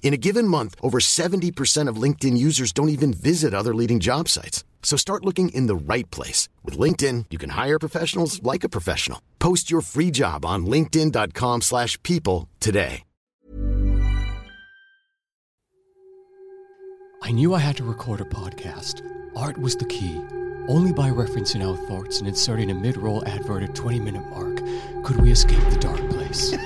In a given month, over 70% of LinkedIn users don't even visit other leading job sites. So start looking in the right place. With LinkedIn, you can hire professionals like a professional. Post your free job on linkedin.com slash people today. I knew I had to record a podcast. Art was the key. Only by referencing our thoughts and inserting a mid-roll advert at 20-minute mark could we escape the dark place.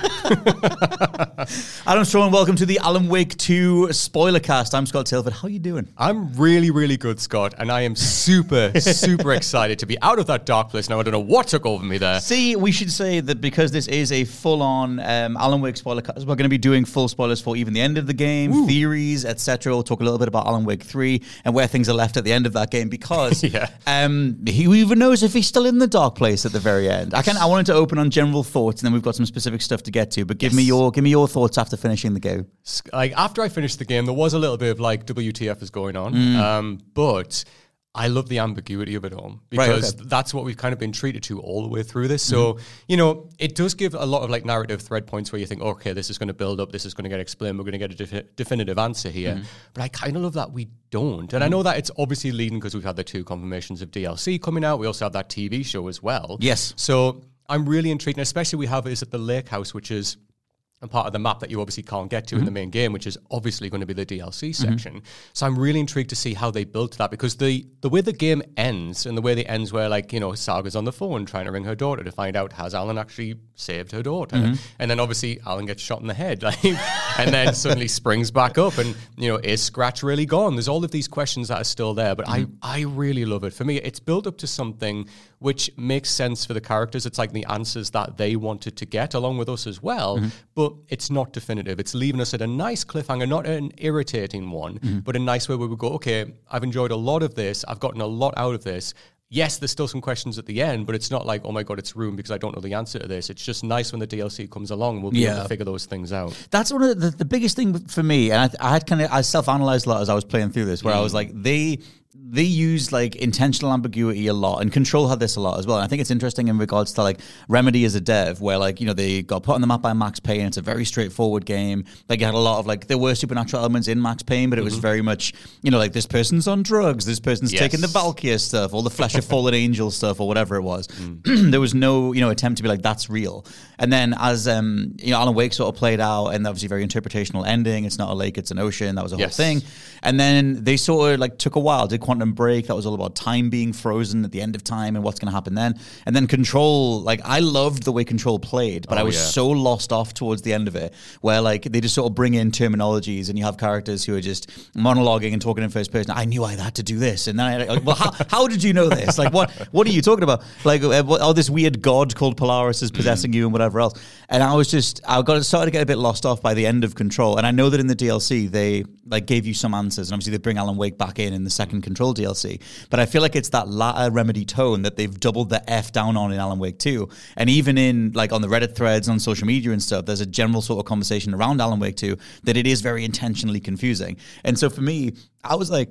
Adam Straughan, welcome to the Alan Wake 2 spoiler cast. I'm Scott Tilford. How are you doing? I'm really, really good, Scott, and I am super, super excited to be out of that dark place now. I don't know what took over me there. See, we should say that because this is a full-on um, Alan Wake spoiler cast, we're going to be doing full spoilers for even the end of the game, theories, etc. We'll talk a little bit about Alan Wake 3 and where things are left at the end of that game because Yeah. um, who even knows if he's still in the dark place at the very end. I can. I wanted to open on general thoughts, and then we've got some specific stuff to get to. But give me your give me your thoughts after finishing the game. Like after I finished the game, there was a little bit of like WTF is going on, Mm. um, but I love the ambiguity of it all because okay. Mm-hmm. that's what we've kind of been treated to all the way through this. So you know, it does give a lot of like narrative thread points where you think, okay, this is going to build up, this is going to get explained, we're going to get a defi- definitive answer here. Mm-hmm. But I kind of love that we don't, and I know that it's obviously leading because we've had the two confirmations of DLC coming out. We also have that TV show as well. Yes. So I'm really intrigued, and especially we have is at the lake house, which is a part of the map that you obviously can't get to in the Mm-hmm. main game, which is obviously going to be the DLC section. So I'm really intrigued to see how they built that because the the way the game ends and the way it ends, where like you know Saga's on the phone trying to ring her daughter to find out has Alan actually saved her daughter, Mm-hmm. and then obviously Alan gets shot in the head, like, and then suddenly springs back up, and you know is Scratch really gone? There's all of these questions that are still there, but Mm-hmm. I I really love it. For me, it's built up to something which makes sense for the characters. It's like the answers that they wanted to get along with us as well, Mm-hmm. But it's not definitive. It's leaving us at a nice cliffhanger, not an irritating one, Mm-hmm. but a nice way where we go, okay, I've enjoyed a lot of this. I've gotten a lot out of this. Yes, there's still some questions at the end, but it's not like, oh my God, it's ruined because I don't know the answer to this. It's just nice when the DLC comes along and we'll be able to figure those things out. That's one of the, the biggest thing for me, and I, I had kind of I self analyzed a lot as I was playing through this, where I was like they they use like intentional ambiguity a lot, and Control had this a lot as well. And I think it's interesting in regards to like Remedy as a dev, where like you know they got put on the map by Max Payne. It's a very straightforward game. Like you had a lot of like there were supernatural elements in Max Payne, but it was very much you know like this person's on drugs, this person's Yes. taking the Valkyria stuff, or the Flesh of Fallen Angel stuff, or whatever it was. there was no you know attempt to be like that's real. And then as um you know Alan Wake sort of played out, and obviously very interpretational ending. It's not a lake, it's an ocean. That was a Yes. whole thing. And then they sort of like took a while, did Quantum Break. That was all about time being frozen at the end of time and what's going to happen then. And then Control, like I loved the way Control played, but I Oh, was yeah. so lost off towards the end of it, where like they just sort of bring in terminologies and you have characters who are just monologuing and talking in first person. I knew I had to do this, and then I like, well, how, how did you know this? Like, what what are you talking about? Like, uh, what, oh, this weird god called Polaris is possessing you and whatever else. And I was just, I got started to get a bit lost off by the end of Control. And I know that in the DLC they like gave you some answers, and obviously they bring Alan Wake back in in the second Control DLC. But I feel like it's that latter uh, remedy tone that they've doubled the f down on in Alan Wake 2. And even in like on the Reddit threads on social media and stuff, there's a general sort of conversation around Alan Wake 2 that it is very intentionally confusing. And so for me, I was like.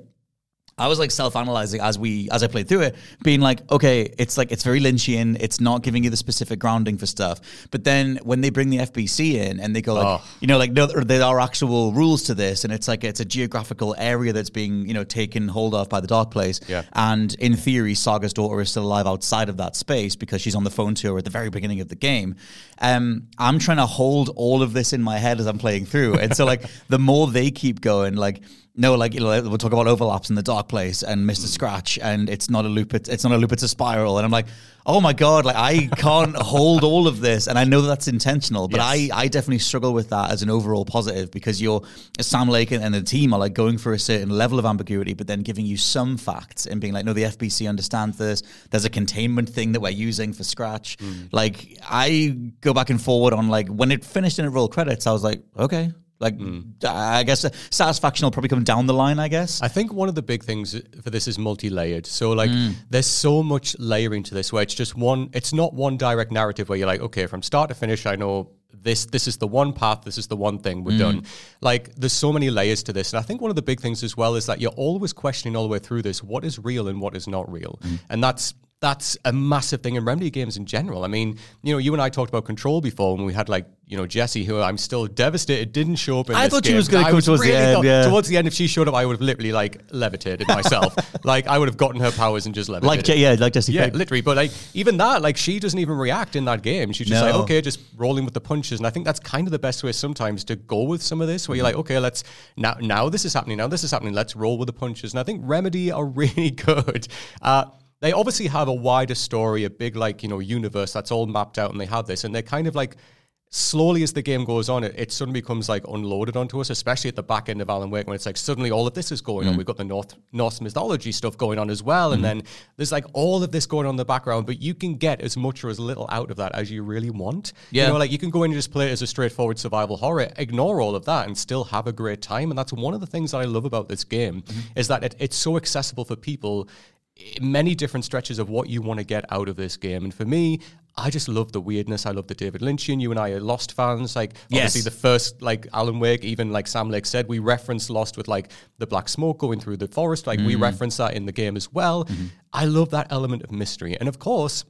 I was like self-analyzing as we as I played through it, being like, okay, it's like it's very Lynchian. It's not giving you the specific grounding for stuff. But then when they bring the FBC in and they go like, Oh. you know, like no, there are actual rules to this, and it's like it's a geographical area that's being you know taken hold of by the Dark Place. Yeah. And in theory, Saga's daughter is still alive outside of that space because she's on the phone to her at the very beginning of the game. Um, I'm trying to hold all of this in my head as I'm playing through, and so like the more they keep going, like no, like you know, we'll talk about overlaps in the dark place and Mister Scratch, and it's not a loop, it's, it's not a loop, it's a spiral, and I'm like, oh my god, like I can't hold all of this, and I know that that's intentional, but Yes. I I definitely struggle with that as an overall positive because you're Sam Lake and, and the team are like going for a certain level of ambiguity, but then giving you some facts and being like, no, the FBC understands this. There's a containment thing that we're using for Scratch. Mm. Like I go back and forward on like when it finished and it rolled credits, I was like, okay. Like, hmm. I guess satisfaction will probably come down the line. I guess. I think one of the big things for this is multi-layered. So like hmm. there's so much layering to this where it's just one it's not one direct narrative where you're like, okay, from start to finish I know this this is the one path, this is the one thing, we're hmm. done. Like there's so many layers to this. And I think one of the big things as well is that you're always questioning all the way through this what is real and what is not real. And that's that's a massive thing in Remedy games in general. I mean, you know, you and I talked about Control before when we had like, you know, Jesse, who I'm still devastated didn't show up in I thought she was gonna come towards the end, thought- yeah. Towards the end, if she showed up, I would have literally like levitated myself. like I would have gotten her powers and just levitated. like yeah, like Jesse. Yeah, Craig. literally. But like even that, like she doesn't even react in that game. She's just No. like, okay, just rolling with the punches. And I think that's kind of the best way sometimes to go with some of this, where you're Mm-hmm. like, okay, let's now now this is happening, now this is happening, let's roll with the punches. And I think Remedy are really good. Uh they obviously have a wider story, a big like, you know, universe that's all mapped out and they have this. And they're kind of like slowly as the game goes on, it, it suddenly becomes like unloaded onto us, especially at the back end of Alan Wake when it's like suddenly all of this is going on. Mm. We've got the North Norse mythology stuff going on as well, and mm. then there's like all of this going on in the background. But you can get as much or as little out of that as you really want. Yeah. you know, like you can go in and just play it as a straightforward survival horror, ignore all of that, and still have a great time. And that's one of the things that I love about this game mm-hmm. is that it, it's so accessible for people many different stretches of what you want to get out of this game. And for me, I just love the weirdness. I love the David Lynchian. You and I are Lost fans. Like obviously Yes. the first like Alan Wake, even like Sam Lake said, we reference Lost with like the black smoke going through the forest. Like we mm. reference that in the game as well. Mm-hmm. I love that element of mystery. And of course,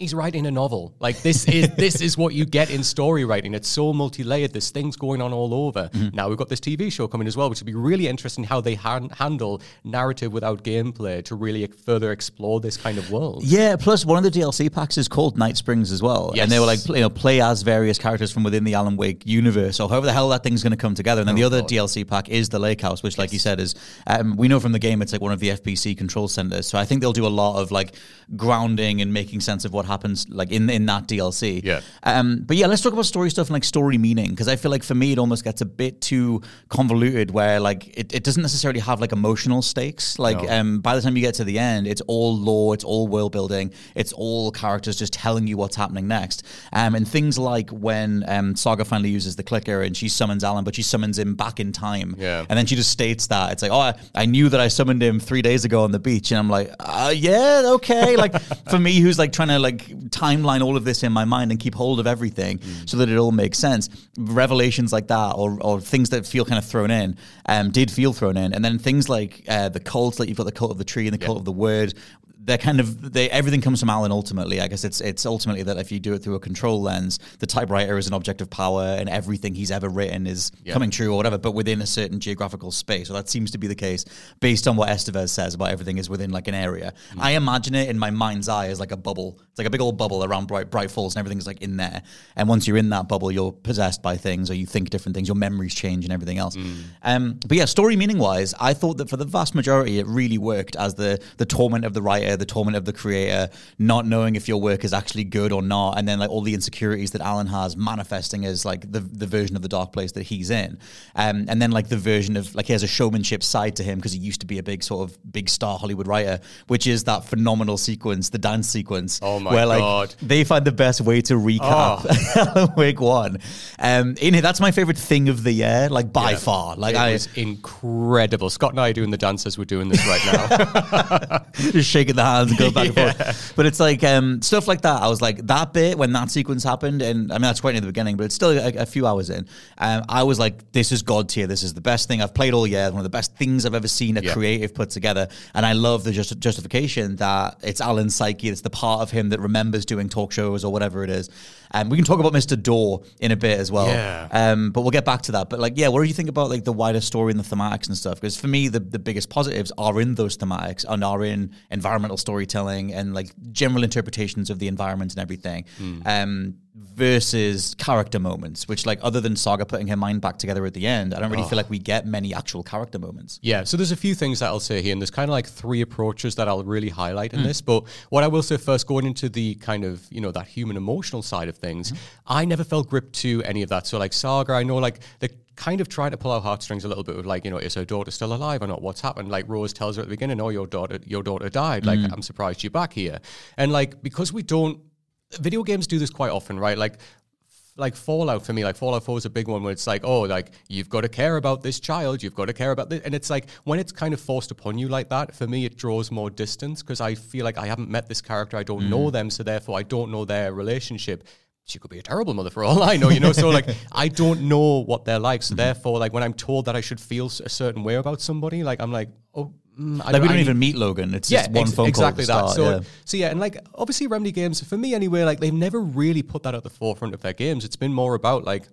he's writing a novel. Like this is this is what you get in story writing. It's so multi-layered. There's things going on all over. Now we've got this TV show coming as well, which would be really interesting how they han- handle narrative without gameplay to really further explore this kind of world. Yeah, plus one of the DLC packs is called Night Springs as well. And they were like, you know, play as various characters from within the Alan Wake universe or however the hell that thing's going to come together. And then the other DLC pack is the Lake House, which, like you said, is, um, we know from the game, it's like one of the FBC control centers. So I think they'll do a lot of like grounding and making sense of what happens like in, in that DLC. Yeah. Um, but yeah, let's talk about story stuff and like story meaning because I feel like for me it almost gets a bit too convoluted where like it, it doesn't necessarily have like emotional stakes. Like um, by the time you get to the end, it's all lore, it's all world building, it's all characters just telling you what's happening next. Um, and things like when um, Saga finally uses the clicker and she summons Alan, but she summons him back in time. Yeah. And then she just states that it's like, oh, I, I knew that I summoned him three days ago on the beach, and I'm like, uh, yeah, okay. like for me, who's like trying to like timeline all of this in my mind and keep hold of everything so that it all makes sense. Revelations like that, or or things that feel kind of thrown in, um, did feel thrown in, and then things like uh, the cults, like you've got the cult of the tree and the cult of the word. They're kind of they everything comes from Alan ultimately. I guess it's it's ultimately that if you do it through a control lens, the typewriter is an object of power and everything he's ever written is coming true or whatever, but within a certain geographical space. So that seems to be the case based on what Estevez says about everything is within like an area. I imagine it in my mind's eye as like a bubble. It's like a big old bubble around Bright Bright Falls and everything's like in there. And once you're in that bubble, you're possessed by things or you think different things, your memories change and everything else. Um, but yeah, story meaning wise, I thought that for the vast majority it really worked as the the torment of the writer, the torment of the creator, not knowing if your work is actually good or not, and then like all the insecurities that Alan has manifesting as like the the version of the dark place that he's in. Um, and then like the version of like he has a showmanship side to him because he used to be a big sort of big star Hollywood writer, which is that phenomenal sequence, the dance sequence. Oh my where, like, God. They find the best way to recap Alan Wake One. Um, in it, that's my favorite thing of the year, like by Yeah. far. Like it I was incredible. Scott and I are doing the dances. we're doing this right now. just shaking the hands and going back and forth. But it's like um, stuff like that. I was like that bit when that sequence happened, and I mean that's quite near the beginning, but it's still a, a few hours in. Um, I was like, this is god tier. This is the best thing I've played all year. One of the best things I've ever seen a Yeah. creative put together. And I love the just, justification that it's Alan's psyche. It's the part of him that remembers doing talk shows or whatever it is. And we can talk about Mr. Door in a bit as well. Yeah. Um, but we'll get back to that. But like, yeah, what do you think about like the wider story and the thematics and stuff? Because for me, the, the biggest positives are in those thematics and are in environmental storytelling and like general interpretations of the environment and everything. Um, versus character moments, which like other than Saga putting her mind back together at the end, I don't really feel like we get many actual character moments. Yeah, so there's a few things that I'll say here, and there's kind of like three approaches that I'll really highlight in hmm. this. But what I will say first, going into the kind of, you know, that human emotional side of things, hmm. I never felt gripped to any of that. So, like Saga, I know like the kind of trying to pull out heartstrings a little bit with like, you know, is her daughter still alive or not? What's happened? Like Rose tells her at the beginning, oh, your daughter, your daughter died. Like, hmm. I'm surprised you're back here. And like, because we don't, video games do this quite often, right? Like, like Fallout for me, like Fallout 4 is a big one where it's like, oh, like you've got to care about this child, you've got to care about this. And it's like when it's kind of forced upon you like that, for me, it draws more distance because I feel like I haven't met this character, I don't know mm. them, so therefore I don't know their relationship. She could be a terrible mother for all I know, you know. So like, I don't know what they're like. So mm-hmm. therefore, like when I'm told that I should feel a certain way about somebody, like I'm like, oh, mm, I Like we don't I- even meet Logan. It's just one ex- phone exactly call. that. at So, yeah. so yeah, and like obviously Remedy games for me anyway, like they've never really put that at the forefront of their games. It's been more about like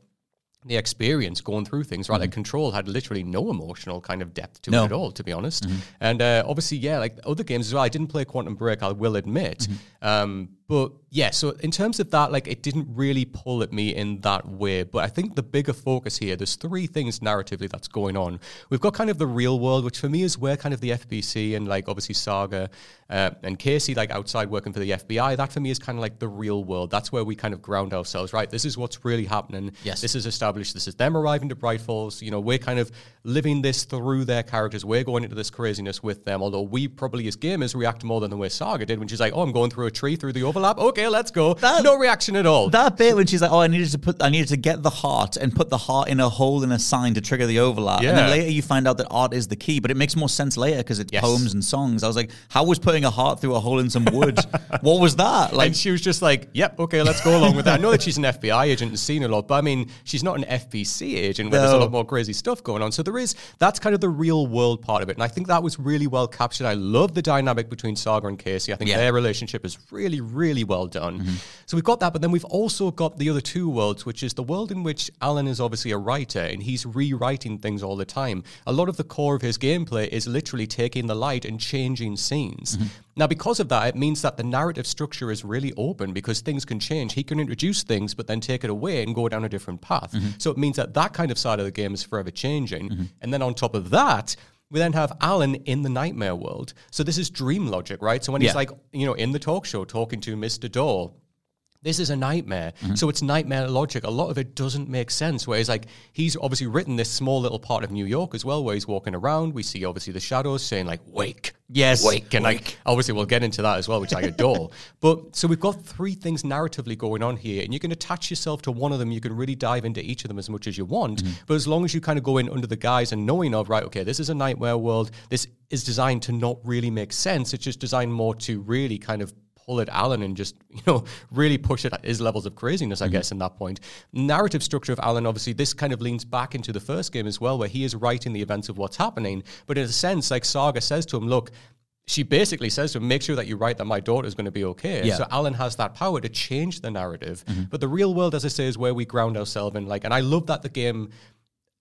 the experience going through things, right? Like Control had literally no emotional kind of depth to No. it at all, to be honest. And uh, obviously, yeah, like other games as well. I didn't play Quantum Break, I will admit. Um, but yeah, so in terms of that, like it didn't really pull at me in that way. But I think the bigger focus here, there's three things narratively that's going on. We've got kind of the real world, which for me is where kind of the FBC and like obviously Saga uh, and Casey, like outside working for the FBI, that for me is kind of like the real world. That's where we kind of ground ourselves, right? This is what's really happening. Yes. This is established. This is them arriving to Bright Falls. You know, we're kind of living this through their characters. We're going into this craziness with them. Although we probably as gamers react more than the way Saga did when she's like, "Oh, I'm going through a tree through the overlap. Okay, let's go." no reaction at all. That bit when she's like, "Oh, I needed to put, I needed to get the heart and put the heart in a hole in a sign to trigger the overlap." Yeah. And then later you find out that art is the key, but it makes more sense later because it's Yes. poems and songs. I was like, "How was putting a heart through a hole in some wood? what was that?" Like, and she was just like, "Yep, okay, let's go along with that." I know that she's an FBI agent and seen a lot, but I mean, she's not an FBC agent where there's a lot more crazy stuff going on. So there is that's kind of the real world part of it, and I think that was really well captured. I love the dynamic between Saga and Casey. I think Yeah. Their relationship is really, really well done. Mm-hmm. So we've got that, but then we've also got the other two worlds, which is the world in which Alan is obviously a writer and he's rewriting things all the time. A lot of the core of his gameplay is literally taking the light and changing scenes. Mm-hmm. Now, because of that, it means that the narrative structure is really open because things can change. He can introduce things, but then take it away and go down a different path. Mm-hmm. So it means that that kind of side of the game is forever changing. Mm-hmm. And then on top of that, we then have Alan in the nightmare world. So this is dream logic, right? So when he's like, you know, in the talk show talking to Mr. Door, this is a nightmare. Mm-hmm. So it's nightmare logic. A lot of it doesn't make sense. Whereas, like, he's obviously written this small little part of New York as well, where he's walking around. We see obviously the shadows saying like, "Wake, Yes, wake," and like, obviously we'll get into that as well, which I adore. but so we've got three things narratively going on here, and you can attach yourself to one of them. You can really dive into each of them as much as you want. Mm-hmm. But as long as you kind of go in under the guise and knowing of right, okay, this is a nightmare world. This is designed to not really make sense. It's just designed more to really kind of pull at Alan and just, you know, really push it at his levels of craziness, I mm-hmm. guess, in that point. Narrative structure of Alan, obviously, this kind of leans back into the first game as well, where he is writing the events of what's happening. But in a sense, like Saga says to him, look, she basically says to him, make sure that you write that my daughter is going to be okay. Yeah. So Alan has that power to change the narrative. Mm-hmm. But the real world, as I say, is where we ground ourselves in. Like, and I love that the game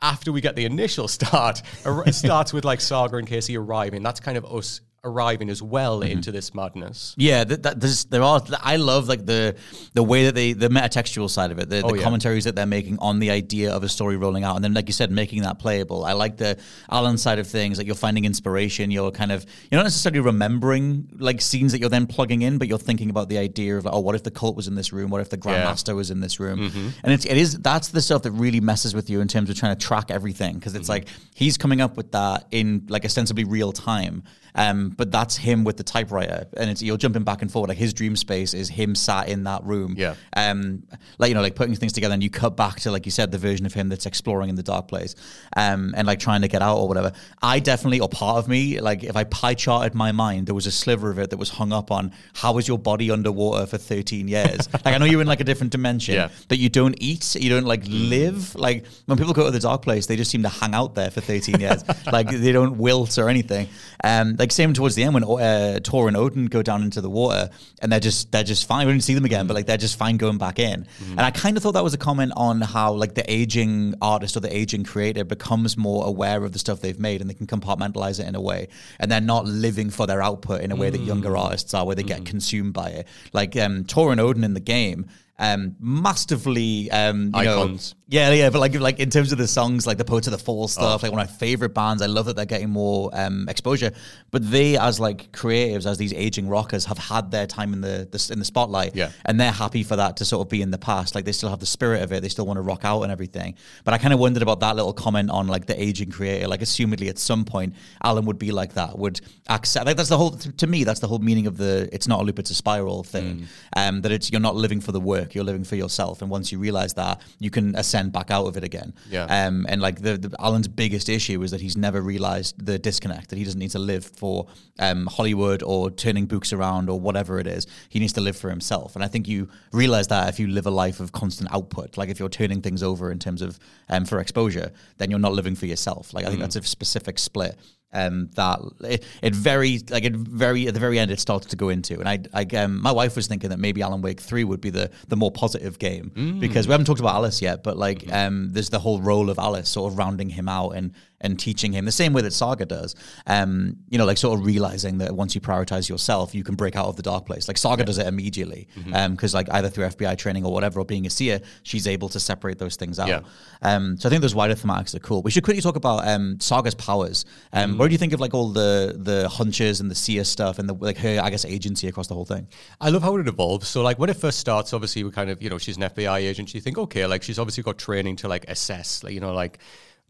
after we get the initial start, ar- starts with like Saga and Casey arriving. That's kind of us arriving as well into this madness. Yeah, that, that there's, there are. I love like the the way that they the metatextual side of it, the, Oh, the yeah. commentaries that they're making on the idea of a story rolling out, and then like you said, making that playable. I like the Alan side of things. Like you're finding inspiration. You're kind of you're not necessarily remembering like scenes that you're then plugging in, but you're thinking about the idea of like, oh, what if the cult was in this room? What if the Yeah. Mm-hmm. Grandmaster was in this room? And it's it is that's the stuff that really messes with you in terms of trying to track everything because it's Mm-hmm. like he's coming up with that in like ostensibly real time. Um, but that's him with the typewriter, and it's you're jumping back and forward. Like his dream space is him sat in that room. Yeah. Um, like you know, like putting things together, and you cut back to like you said, the version of him that's exploring in the dark place, um, and like trying to get out or whatever. I definitely, or part of me, like if I pie charted my mind, there was a sliver of it that was hung up on how was your body underwater for 13 years. like I know you're in like a different dimension, Yeah. but you don't eat, you don't like live. Like when people go to the dark place, they just seem to hang out there for 13 years. like they don't wilt or anything. Um, like same towards the end when uh, Tor and Odin go down into the water and they're just they're just fine. We didn't see them again, but like they're just fine going back in. And I kind of thought that was a comment on how like the aging artist or the aging creator becomes more aware of the stuff they've made and they can compartmentalize it in a way, and they're not living for their output in a way that younger artists are, where they get consumed by it. Like um, Tor and Odin in the game um, massively um, you know- Icons. Yeah, yeah, but like like in terms of the songs, like the Poets of the Fall stuff, like one of my favorite bands. I love that they're getting more um, exposure. But they, as like creatives, as these aging rockers, have had their time in the, the in the spotlight, Yeah. and they're happy for that to sort of be in the past. Like they still have the spirit of it. They still want to rock out and everything. But I kind of wondered about that little comment on like the aging creator. Like, assumedly, at some point, Alan would be like that. Would accept. Like that's the whole. To me, that's the whole meaning of the. It's not a loop. It's a spiral thing. Um, that it's you're not living for the work. You're living for yourself. And once you realize that, you can ascend back out of it again. Yeah. Um, and like the, the Alan's biggest issue is that he's never realized the disconnect. That he doesn't need to live for um, Hollywood or turning books around or whatever it is. He needs to live for himself. And I think you realize that if you live a life of constant output, like if you're turning things over in terms of um, for exposure, then you're not living for yourself. Like I think that's a specific split. Um, that it, it very like it very at the very end it started to go into, and I, I um, my wife was thinking that maybe Alan Wake three would be the the more positive game. Because we haven't talked about Alice yet, but like um, there's the whole role of Alice sort of rounding him out and and teaching him the same way that Saga does. Um, you know, like sort of realizing that once you prioritize yourself, you can break out of the dark place. Like Saga does it immediately because like either through FBI training or whatever, or being a seer, she's able to separate those things out. Yeah. Um, so I think those wider thematics are cool. We should quickly talk about um, Saga's powers. Um, Mm. What do you think of like all the the hunches and the seer stuff and the like her I guess agency across the whole thing? I love how it evolves. So like when it first starts, obviously we kind of, you know, she's an FBI agent. You think, okay, like she's obviously got training to like assess, like, you know, like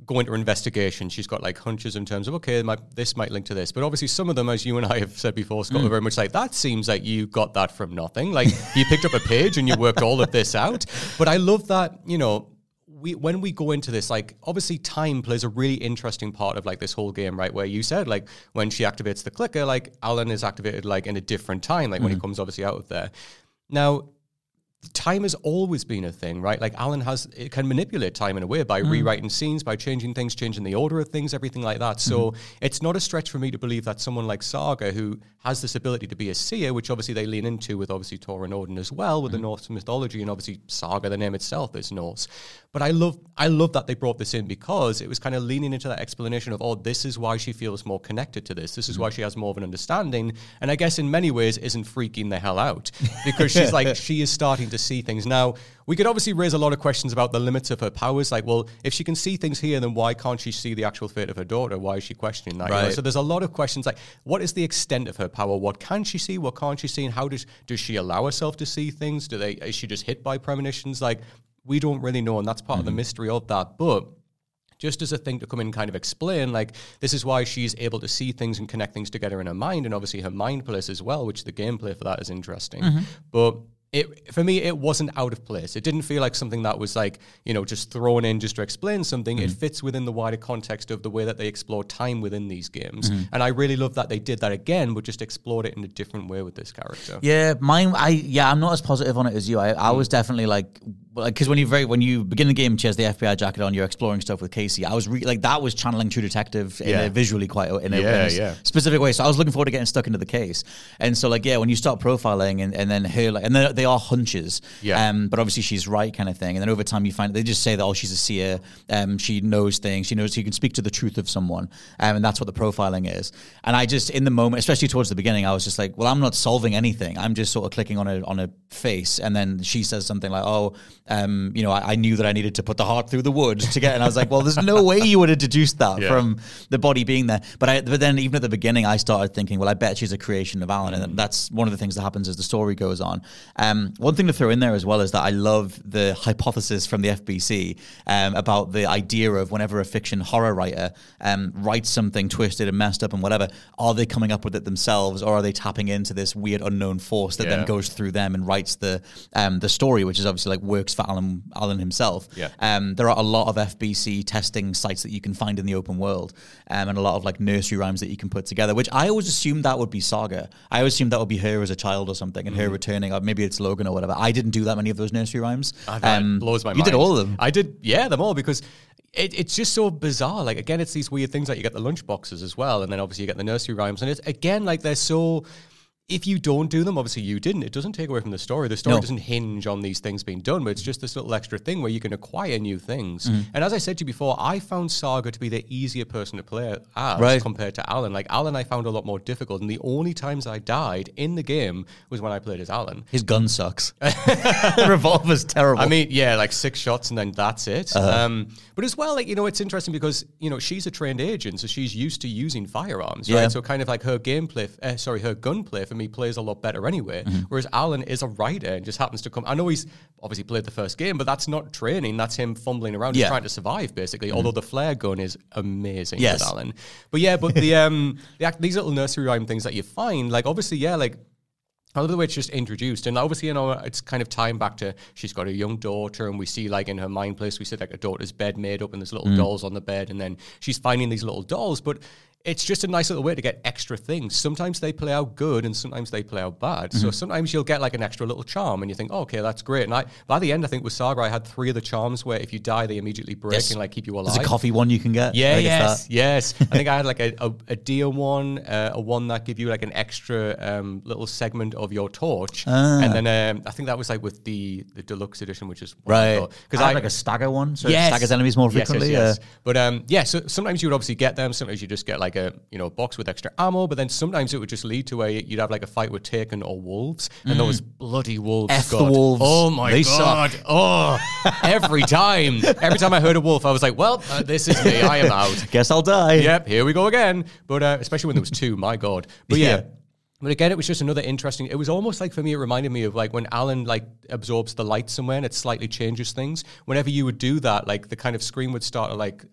go into investigation. She's got like hunches in terms of, okay, might, this might link to this. But obviously some of them, as you and I have said before, Scott, mm. are very much like, that seems like you got that from nothing. Like you picked up a page and you worked all of this out. But I love that, you know, we when we go into this, like obviously time plays a really interesting part of like this whole game, right? Where you said like when she activates the clicker, like Alan is activated like in a different time, like when he mm. comes obviously out of there. Now time has always been a thing, right? Like Alan has it can manipulate time in a way by mm. rewriting scenes, by changing things, changing the order of things, everything like that. So mm. it's not a stretch for me to believe that someone like Saga, who has this ability to be a seer, which obviously they lean into with obviously Tor and Odin as well, with the mm. Norse mythology, and obviously Saga, the name itself is Norse. But I love I love that they brought this in because it was kind of leaning into that explanation of, oh, this is why she feels more connected to this. This is why mm-hmm. she has more of an understanding. And I guess in many ways isn't freaking the hell out. Because she's like she is starting to see things. Now, we could obviously raise a lot of questions about the limits of her powers. Like, well, if she can see things here, then why can't she see the actual fate of her daughter? Why is she questioning that? You know, Right. So there's a lot of questions like, what is the extent of her power? What can she see? What can't she see? And how does does she allow herself to see things? Do they is she just hit by premonitions? Like, we don't really know, and that's part of the mm-hmm. mystery of that. But just as a thing to come in and kind of explain, like this is why she's able to see things and connect things together in her mind, and obviously her mind place as well, which the gameplay for that is interesting. Mm-hmm. But it for me, it wasn't out of place. It didn't feel like something that was like you know just thrown in just to explain something. It mm-hmm. fits within the wider context of the way that they explore time within these games, and I really love that they did that again, but just explored it in a different way with this character. Yeah, mine. I yeah, I'm not as positive on it as you. I, I was mm. definitely like, because when you very when you begin the game, she has the FBI jacket on. You're exploring stuff with Casey. I was re- like that was channeling True Detective in Yeah. a visually quite in a, Yeah, in a yeah. specific way. So I was looking forward to getting stuck into the case. And so like yeah, when you start profiling and, and then her like and then they are hunches. Yeah. Um, but obviously she's right kind of thing. And then over time you find they just say that oh she's a seer. Um, she knows things. She knows she can speak to the truth of someone. Um, and that's what the profiling is. And I just in the moment, especially towards the beginning, I was just like, well, I'm not solving anything. I'm just sort of clicking on a on a face, and then she says something like, oh, um, you know, I, I knew that I needed to put the heart through the wood to get. And I was like, well, there's no way you would have deduced that Yeah. from the body being there. But I, but then even at the beginning, I started thinking, well, I bet she's a creation of Alan, and that's one of the things that happens as the story goes on. Um, one thing to throw in there as well is that I love the hypothesis from the FBC um, about the idea of whenever a fiction horror writer um, writes something twisted and messed up and whatever, are they coming up with it themselves, or are they tapping into this weird unknown force that then goes through them and writes the um, the story, which is obviously like works for Alan Alan himself. Yeah. Um, there are a lot of FBC testing sites that you can find in the open world, um, and a lot of like nursery rhymes that you can put together. Which I always assumed that would be Saga. I always assumed that would be her as a child or something, and Mm-hmm. her returning, or maybe it's Logan or whatever. I didn't do that many of those nursery rhymes. That Um, blows my you mind. did all of them. I did, yeah, them all because it, it's just so bizarre. Like again, it's these weird things like you get the lunch boxes as well, and then obviously you get the nursery rhymes, and it's again like they're so. If you don't do them, obviously you didn't. It doesn't take away from the story. The story No. doesn't hinge on these things being done, but it's just this little extra thing where you can acquire new things. Mm-hmm. And as I said to you before, I found Saga to be the easier person to play as Right. compared to Alan. Like Alan, I found a lot more difficult, and the only times I died in the game was when I played as Alan. His gun sucks. the revolver's terrible. I mean, yeah, like six shots and then that's it. Uh-huh. Um, but as well, like you know, it's interesting because you know she's a trained agent, so she's used to using firearms, Yeah. right? So kind of like her gameplay, uh, sorry, her gunplay for me plays a lot better anyway. Mm-hmm. Whereas Alan is a writer and just happens to come. I know he's obviously played the first game, but that's not training. That's him fumbling around, Yeah. just trying to survive, basically. Although the flare gun is amazing Yes. with Alan. But yeah, but the um, the, act- these little nursery rhyme things that you find, like obviously, yeah, like I love the way it's just introduced, and obviously, you know, it's kind of tying back to she's got a young daughter, and we see like in her mind place, we see like a daughter's bed made up, and there's little dolls on the bed, and then she's finding these little dolls, but. It's just a nice little way to get extra things. Sometimes they play out good, and sometimes they play out bad. So sometimes you'll get like an extra little charm, and you think, oh, "Okay, that's great." And I, by the end, I think with Saga, I had three of the charms where if you die, they immediately break Yes. and like keep you alive. There's a coffee one you can get. Yeah, I yes, yes. I think I had like a, a, a deer one, uh, a one that give you like an extra um, little segment of your torch, Ah. and then um, I think that was like with the the deluxe edition, which is Right. because Because I had like a stagger one, so it Yes. staggers enemies more Yes, yes, frequently. yes. yeah. But um, yeah, so sometimes you would obviously get them. Sometimes you just get like a you know box with extra ammo. But then sometimes it would just lead to a you'd have like a fight with Taken or wolves, and those bloody wolves. Mm. F the God. wolves. Oh my They god! Oh, every time, every time I heard a wolf, I was like, well, uh, this is me. I am out. Guess I'll die. Yep, here we go again. But uh, especially when there was two, my god. But yeah. Yeah. But again, it was just another interesting. It was almost like for me, it reminded me of like when Alan like absorbs the light somewhere and it slightly changes things. Whenever you would do that, like the kind of screen would start to like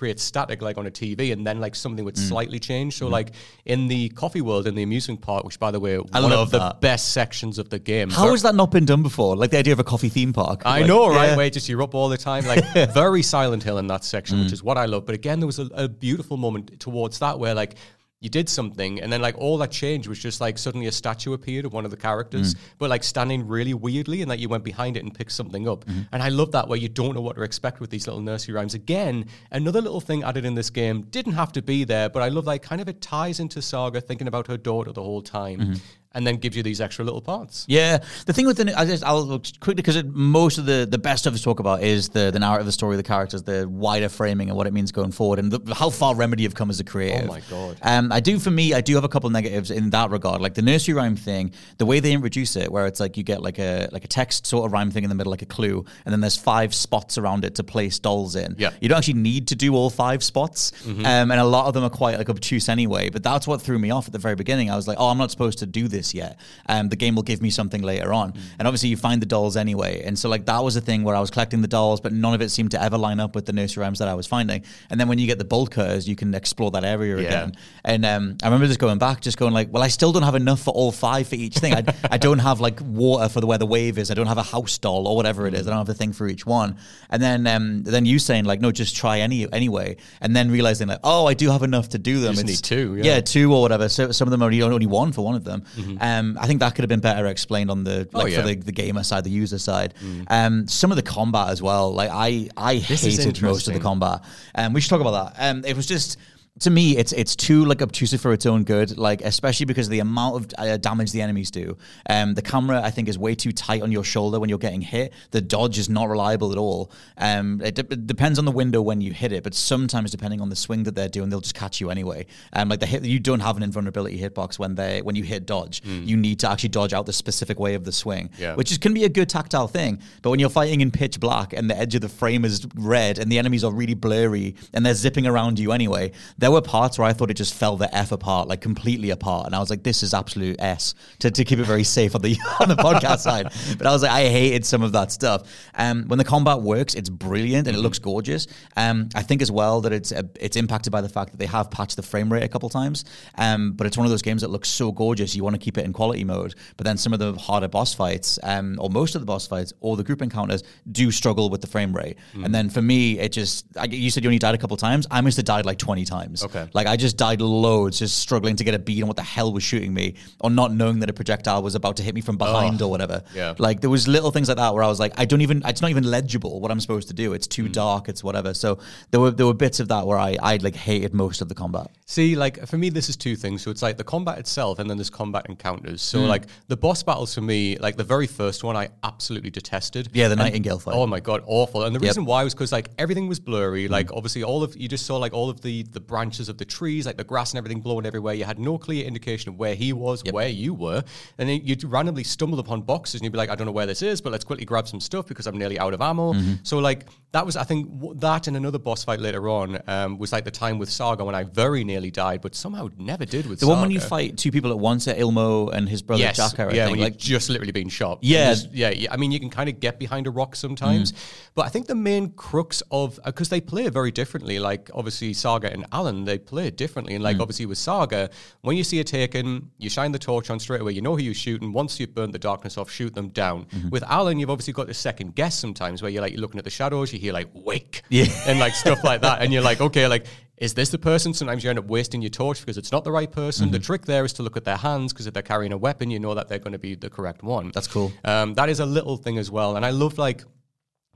create static like on a TV, and then like something Mm. would slightly change. So like in the coffee world, in the amusement park, which by the way, I one love of the that. best sections of the game. How has that not been done before? Like the idea of a coffee theme park. I Like, know, right? yeah. Where just you're up all the time, like very Silent Hill in that section, Mm. which is what I love. But again, there was a, a beautiful moment towards that where like you did something, and then like all that change was just like suddenly a statue appeared of one of the characters, Mm. but like standing really weirdly, and like you went behind it and picked something up. Mm-hmm. And I love that where you don't know what to expect with these little nursery rhymes. Again, another little thing added in this game didn't have to be there, but I love like kind of it ties into Saga thinking about her daughter the whole time, Mm-hmm. And then gives you these extra little parts. Yeah, the thing with the I just I'll quickly because most of the the best stuff to talk about is the the narrative, the story, the characters, the wider framing, and what it means going forward, and the, how far Remedy have come as a creative. Oh my God. Um, I do for me, I do have a couple negatives in that regard, like the nursery rhyme thing, the way they introduce it, where it's like you get like a like a text sort of rhyme thing in the middle, like a clue, and then there's five spots around it to place dolls in. Yeah. you don't actually need to do all five spots, um, and a lot of them are quite like obtuse anyway. But that's what threw me off at the very beginning. I was like, oh, I'm not supposed to do this yet. Um, the game will give me something later on, and obviously you find the dolls anyway. And so like that was a thing where I was collecting the dolls, but none of it seemed to ever line up with the nursery rhymes that I was finding. And then when you get the bolt cutters, you can explore that area Yeah. again. And um, I remember just going back, just going like, well, I still don't have enough for all five for each thing. I, I don't have like water for the where the wave is. I don't have a house doll or whatever it is. I don't have the thing for each one. And then um, then you saying like, no, just try any anyway. And then realizing like, oh, I do have enough to do them. just It's- need two, yeah. yeah, two or whatever. So some of them are only, only one for one of them. Um, I think that could have been better explained on the like Oh, yeah. for the, the gamer side, the user side. Um, some of the combat as well. Like I I This hated most of the combat. Um, we should talk about that. Um, it was just. To me, it's it's too like obtrusive for its own good. Like especially because of the amount of uh, damage the enemies do. Um, the camera I think is way too tight on your shoulder when you're getting hit. The dodge is not reliable at all. Um, it, de- it depends on the window when you hit it, but sometimes depending on the swing that they're doing, they'll just catch you anyway. Um, like the hit, you don't have an invulnerability hitbox when they when you hit dodge. You need to actually dodge out the specific way of the swing, Yeah. which is can be a good tactile thing. But when you're fighting in pitch black and the edge of the frame is red and the enemies are really blurry and they're zipping around you anyway, there were parts where I thought it just fell the f apart, like completely apart, and I was like, "This is absolute s." To, to keep it very safe on the on the podcast side, but I was like, I hated some of that stuff. Um, when the combat works, it's brilliant and it looks gorgeous. Um, I think as well that it's uh, it's impacted by the fact that they have patched the frame rate a couple times. Um, but it's one of those games that looks so gorgeous, you want to keep it in quality mode. But then some of the harder boss fights, um, or most of the boss fights, or the group encounters do struggle with the frame rate. And then for me, it just I, you said you only died a couple times. I must have died like twenty times. Times. Okay. Like I just died loads, just struggling to get a beat on what the hell was shooting me, or not knowing that a projectile was about to hit me from behind or whatever. Yeah. Like there was little things like that where I was like, I don't even, it's not even legible what I'm supposed to do. It's too Mm. dark. It's whatever. So there were there were bits of that where I I like hated most of the combat. See, like for me, this is two things. So it's like the combat itself, and then there's combat encounters. So like the boss battles for me, like the very first one, I absolutely detested. Yeah, the And- Nightingale fight. Oh my god, awful! And the Yep. reason why was because like everything was blurry. Hmm. Like obviously, all of you just saw like all of the the branches of the trees, like the grass and everything blowing everywhere. You had no clear indication of where he was, where you were, and then you'd randomly stumble upon boxes, and you'd be like, I don't know where this is, but let's quickly grab some stuff because I'm nearly out of ammo. Mm-hmm. So like that was, I think, that and another boss fight later on um, was like the time with Saga when I very nearly died, but somehow never did with The Saga. one when you fight two people at once, at Ilmo and his brother Yes, Jaakko, yeah, Like, just literally being shot. Yeah. Just- yeah, yeah. I mean, you can kind of get behind a rock sometimes, but I think the main crux of because they play very differently. Like obviously Saga and Alan, they play it differently, and like hmm. obviously with Saga, when you see a taken, you shine the torch on straight away. You know who you're shooting. Once you've burnt the darkness off, shoot them down. Mm-hmm. With Alan, you've obviously got the second guess sometimes where you're like you're looking at the shadows, you hear like wake, Yeah. and like stuff like that, and you're like, okay, like. Is this the person? Sometimes you end up wasting your torch because it's not the right person. The mm-hmm. trick there is to look at their hands because if they're carrying a weapon, you know that they're going to be the correct one. That's cool. Um, that is a little thing as well. And I love like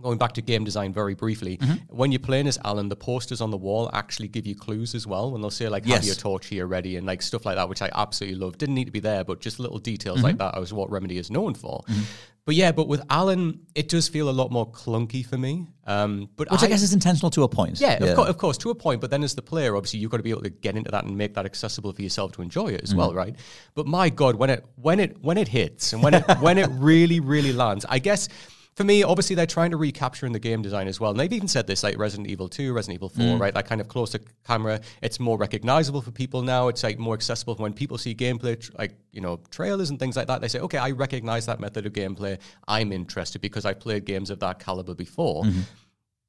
going back to game design very briefly. Mm-hmm. When you're playing as Alan, the posters on the wall actually give you clues as well. When they'll say like, "Have your torch here ready?" and like stuff like that, which I absolutely love. Didn't need to be there, but just little details Mm-hmm. like that is what Remedy is known for. But yeah, but with Alan, it does feel a lot more clunky for me. Um, but which I, guess is intentional to a point. yeah, Of, course, of course, to a point. But then as the player, obviously, you've got to be able to get into that and make that accessible for yourself to enjoy it as well, right? But my God, when it when it when it hits and when it when it really really lands, I guess. For me, obviously, they're trying to recapture in the game design as well. And they've even said this, like Resident Evil 2, Resident Evil 4, mm. right? That kind of closer camera. It's more recognizable for people now. It's like more accessible when people see gameplay, tr- like, you know, trailers and things like that. They say, okay, I recognize that method of gameplay. I'm interested because I've played games of that caliber before. Mm-hmm.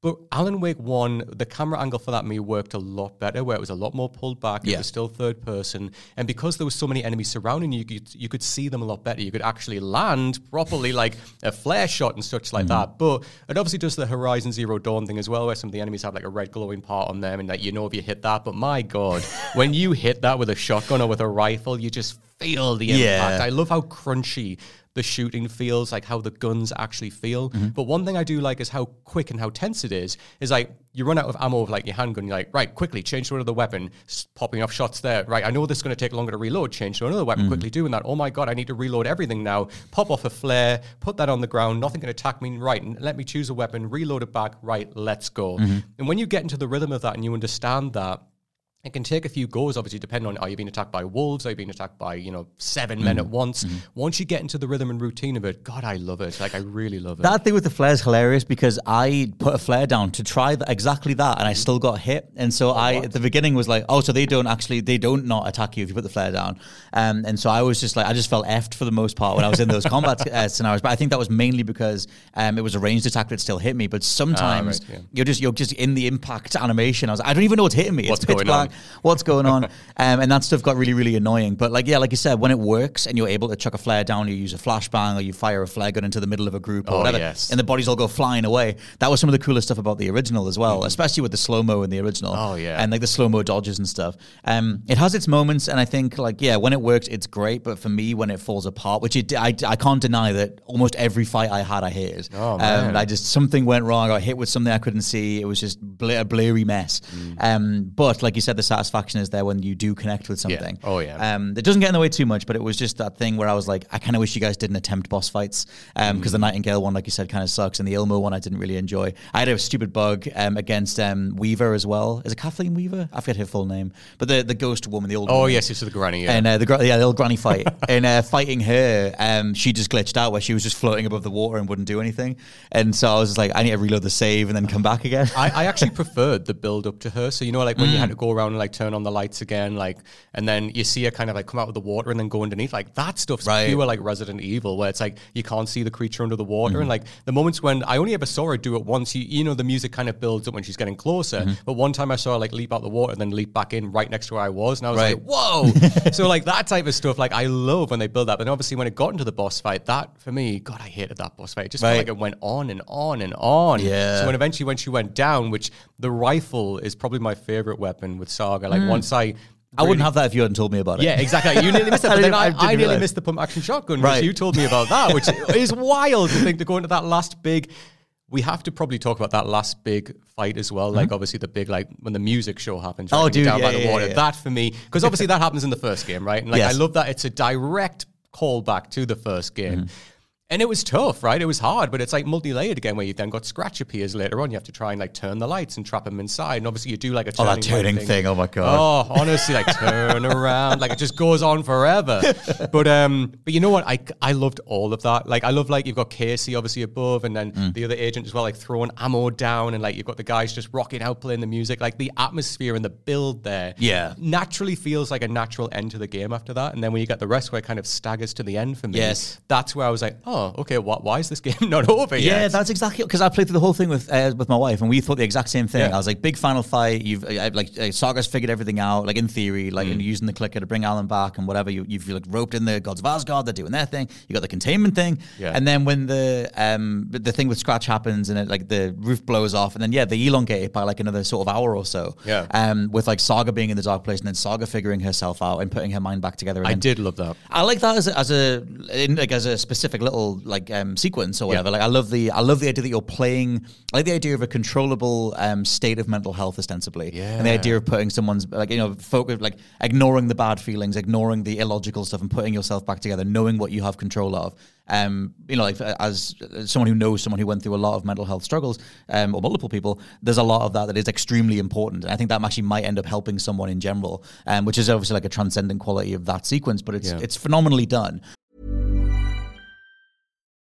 But Alan Wake 1, the camera angle for that me worked a lot better, where it was a lot more pulled back. It Yeah. was still third person. And because there was so many enemies surrounding you, you could, you could see them a lot better. You could actually land properly, like a flare shot and such like mm-hmm. that. But it obviously does the Horizon Zero Dawn thing as well, where some of the enemies have like a red glowing part on them and like you know if you hit that. But my God, when you hit that with a shotgun or with a rifle, you just feel the Yeah. impact. I love how crunchy the shooting feels, like how the guns actually feel. Mm-hmm. But one thing I do like is how quick and how tense it is. Is like you run out of ammo of like your handgun, you're like, right, quickly change to another weapon, popping off shots there. Right, I know this is going to take longer to reload. Change to another weapon, Mm-hmm. quickly doing that. Oh my god, I need to reload everything now. Pop off a flare, put that on the ground. Nothing can attack me. Right, and let me choose a weapon, reload it back. Right, let's go. Mm-hmm. And when you get into the rhythm of that and you understand that. It can take a few goes, obviously, depending on are you being attacked by wolves, are you being attacked by, you know, 7 men Mm-hmm. at once. Once you get into the rhythm and routine of it, God, I love it. Like, I really love it. That thing with the flare is hilarious because I put a flare down to try th- exactly that, and I still got hit. And so I, at the beginning, was like, "Oh, so they don't actually, they don't not attack you if you put the flare down." Um, and so I was just like, I just felt effed for the most part when I was in those combat uh, scenarios. But I think that was mainly because um, it was a ranged attack that still hit me. But sometimes right, yeah. you're just you're just in the impact animation. I was, like, I don't even know what's hitting me. It's pitch going black. on? What's going on? um, and that stuff got really, really annoying. But like, yeah, like you said, when it works and you're able to chuck a flare down, you use a flashbang or you fire a flare gun into the middle of a group or Oh, whatever, yes. and the bodies all go flying away. That was some of the coolest stuff about the original as well, especially with the slow mo in the original. Mm. Oh, yeah. and like the slow mo dodges and stuff. Um, it has its moments, and I think like yeah, when it works, it's great. But for me, when it falls apart, which it, I, I can't deny that almost every fight I had, I hated. Oh, man. Um, I just something went wrong. I hit with something I couldn't see. It was just bl- a blurry mess. Mm. Um, but like you said, the satisfaction is there when you do connect with something. Oh, yeah. Um, it doesn't get in the way too much, but it was just that thing where I was like, I kind of wish you guys didn't attempt boss fights because Mm. the Nightingale one, like you said, kind of sucks, and the Ilmo one I didn't really enjoy. I had a stupid bug um, against um, Weaver as well. Is it Kathleen Weaver? I forget her full name, but the the ghost woman, the old. oh, woman. yes, it's the granny. Yeah. And uh, the yeah, the old granny fight, and uh, fighting her, um, she just glitched out where she was just floating above the water and wouldn't do anything. And so I was just like, I need to reload the save and then come back again. I, I actually preferred the build up to her. So you know, like when you had Mm. to go around and like turn on the lights again, like, and then you see her kind of like come out of the water and then go underneath. Like that stuff's Right. pure like Resident Evil, where it's like you can't see the creature under the water, Mm-hmm. and like the moments when I only ever saw her do it once. You you know, the music kind of builds up when she's getting closer. Mm-hmm. But one time I saw her like leap out the water and then leap back in right next to where I was, and I was Right. like, whoa! so like that type of stuff, like I love when they build that. But obviously when it got into the boss fight, that for me, God, I hated that boss fight. It just Right. felt like it went on and on and on. Yeah. So when eventually when she went down, which the rifle is probably my favorite weapon with saga. Like once I. I wouldn't have that if you hadn't told me about it. Yeah, exactly. You nearly missed it, I but then I, I I nearly missed the pump action shotgun Right. because you told me about that, which is wild to think to go into that last big. We have to probably talk about that last big fight as well. Like obviously the big like when the music show happens. Mm-hmm. Oh, right, you're dude, down yeah, by the yeah, water. yeah. That for me, because obviously that happens in the first game, right? And like Yes. I love that it's a direct callback to the first game. Mm-hmm. And it was tough, right? It was hard, but it's like multi-layered again, where you then got Scratch appears later on. You have to try and like turn the lights and trap them inside. And obviously you do like a Oh, that turning light turning thing. Oh my god. Oh, honestly, like turn around, like it just goes on forever. But um, but you know what? I I loved all of that. Like I love like you've got Casey obviously above, and then Mm. the other agent as well, like throwing ammo down, and like you've got the guys just rocking out playing the music. Like the atmosphere and the build there, Yeah. naturally feels like a natural end to the game after that. And then when you get the rest where it kind of staggers to the end for me, Yes. that's where I was like, oh, okay, what? Why is this game not over yet? Yeah, that's exactly because I played through the whole thing with uh, with my wife, and we thought the exact same thing. Yeah. I was like, big final fight. You've uh, like uh, Saga's figured everything out, like in theory, like Mm. and using the clicker to bring Alan back and whatever. You, you've like roped in the gods of Asgard. They're doing their thing. You got the containment thing, Yeah. and then when the um the thing with Scratch happens and it like the roof blows off, and then yeah, they elongate it by like another sort of hour or so. Yeah. um, with like Saga being in the dark place and then Saga figuring herself out and putting her mind back together. And I did love that. I like that as a, as a in, like as a specific little like um, sequence or whatever. Like I love the I love the idea that you're playing. I like the idea of a controllable um, state of mental health ostensibly, and the idea of putting someone's like you know focus like ignoring the bad feelings, ignoring the illogical stuff, and putting yourself back together, knowing what you have control of. Um, you know, like as someone who knows someone who went through a lot of mental health struggles, um, or multiple people, there's a lot of that that is extremely important. And I think that actually might end up helping someone in general, um, which is obviously like a transcendent quality of that sequence. But it's Yeah. it's phenomenally done.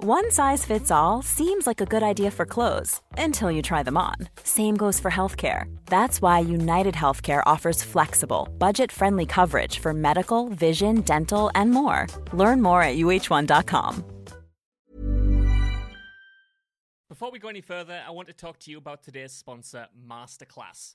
One size fits all seems like a good idea for clothes until you try them on. Same goes for healthcare. That's why United Healthcare offers flexible, budget friendly coverage for medical, vision, dental, and more. Learn more at uh1.com. Before we go any further, I want to talk to you about today's sponsor, Masterclass.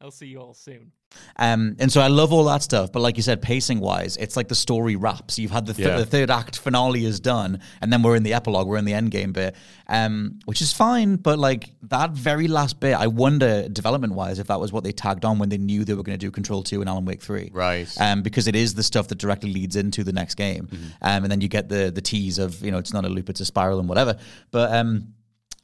I'll see you all soon. Um, and so I love all that stuff, but like you said, pacing wise, it's like the story wraps. You've had the, th- Yeah. the third act finale is done, and then we're in the epilogue, we're in the end game bit, um, which is fine. But like that very last bit, I wonder development wise if that was what they tagged on when they knew they were going to do Control Two and Alan Wake Three, Right. Um, because it is the stuff that directly leads into the next game, um, and then you get the the tease of you know it's not a loop, it's a spiral and whatever. But um,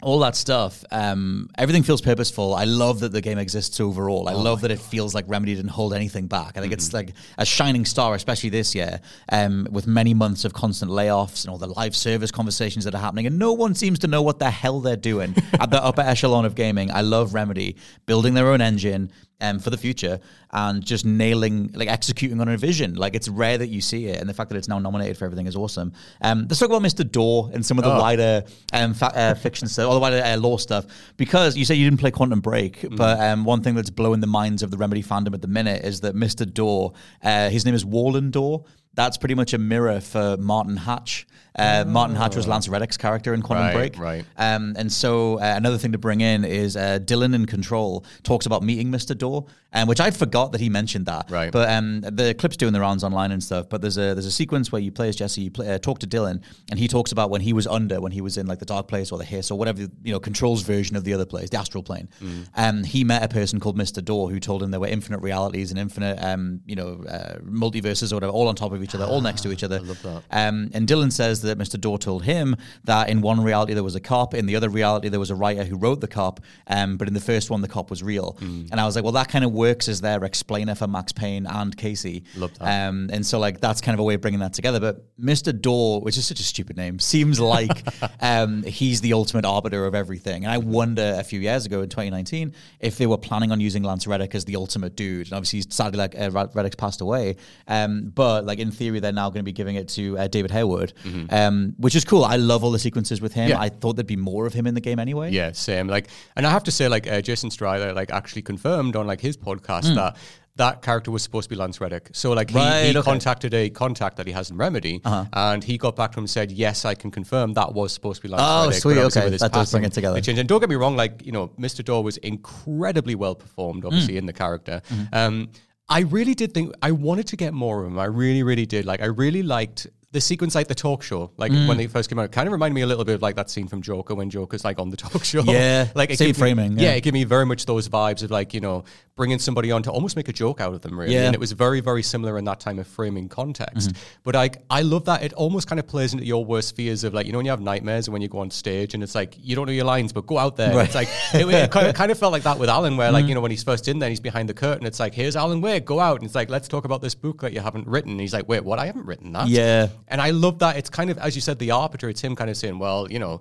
all that stuff. Um, everything feels purposeful. I love that the game exists overall. I love that it feels like Remedy didn't hold anything back. I think it's like a shining star, especially this year, um, with many months of constant layoffs and all the live service conversations that are happening, and no one seems to know what the hell they're doing at the upper echelon of gaming. I love Remedy building their own engine. Um, for the future and just nailing like executing on a vision like it's rare that you see it and the fact that it's now nominated for everything is awesome um, let's talk about Mr. Door and some of the wider um, fa- uh, fiction stuff all the wider uh, lore stuff because you say you didn't play Quantum Break but um, one thing that's blowing the minds of the Remedy fandom at the minute is that Mr. Door uh, his name is Warlin Door that's pretty much a mirror for Martin Hatch. Uh, Martin Hatch was Lance Reddick's character in Quantum Right, Break. right. Um, and so uh, another thing to bring in is uh, Dylan in Control talks about meeting Mr. Door, um, which I forgot that he mentioned that. Right. But um, the clip's doing the rounds online and stuff. But there's a there's a sequence where you play as Jesse, you play, uh, talk to Dylan, and he talks about when he was under, when he was in like the dark place or the hiss or whatever you know Control's version of the other place, the astral plane. Mm. Um, he met a person called Mr. Door who told him there were infinite realities and infinite um, you know uh, multiverses or whatever, all on top of each other, all next to each other. I love that. Um, and Dylan says that Mr. Door told him that in one reality there was a cop, in the other reality there was a writer who wrote the cop, um, but in the first one the cop was real. Mm. And I was like, well, that kind of works as their explainer for Max Payne and Casey. Love that. Um, and so like that's kind of a way of bringing that together. But Mr. Door, which is such a stupid name, seems like um, he's the ultimate arbiter of everything. And I wonder a few years ago in 2019 if they were planning on using Lance Reddick as the ultimate dude. And obviously, sadly, like uh, Reddick's passed away. Um, but like in theory, they're now going to be giving it to uh, David Harewood, um, which is cool. I love all the sequences with him. Yeah. I thought there'd be more of him in the game anyway. Yeah, same. Like, and I have to say, like, uh, Jason Strider, like, actually confirmed on like his podcast that that character was supposed to be Lance Reddick. So, like, he. Right, he okay. Uh-huh. contacted a contact that he has in Remedy, and he got back to him and said, "Yes, I can confirm that was supposed to be Lance Oh, Reddick." sweet, okay. That does bring it together. And don't get me wrong, like, you know, Mr. Door was incredibly well performed, Hmm. obviously in the character. Mm-hmm. Um, I really did think I wanted to get more of him. I really, really did. Like, I really liked. The sequence, like the talk show, like Mm. when they first came out, kind of reminded me a little bit of like that scene from Joker when Joker's like on the talk show. Yeah, like it same gave me- framing, yeah. yeah. it gave me very much those vibes of like you know bringing somebody on to almost make a joke out of them, really. Yeah. And it was very, very similar in that time of framing context. Mm-hmm. But I, I love that it almost kind of plays into your worst fears of like you know when you have nightmares and when you go on stage and it's like you don't know your lines, but go out there. Right. It's like it, it kind of- kind of felt like that with Alan, where Mm-hmm. like you know when he's first in there, and he's behind the curtain. It's like here's Alan Wake, go out, and it's like let's talk about this book that you haven't written. And he's like, wait, what? I haven't written that. Yeah. And I love that. It's kind of as you said, the arbiter. It's him kind of saying, well, you know.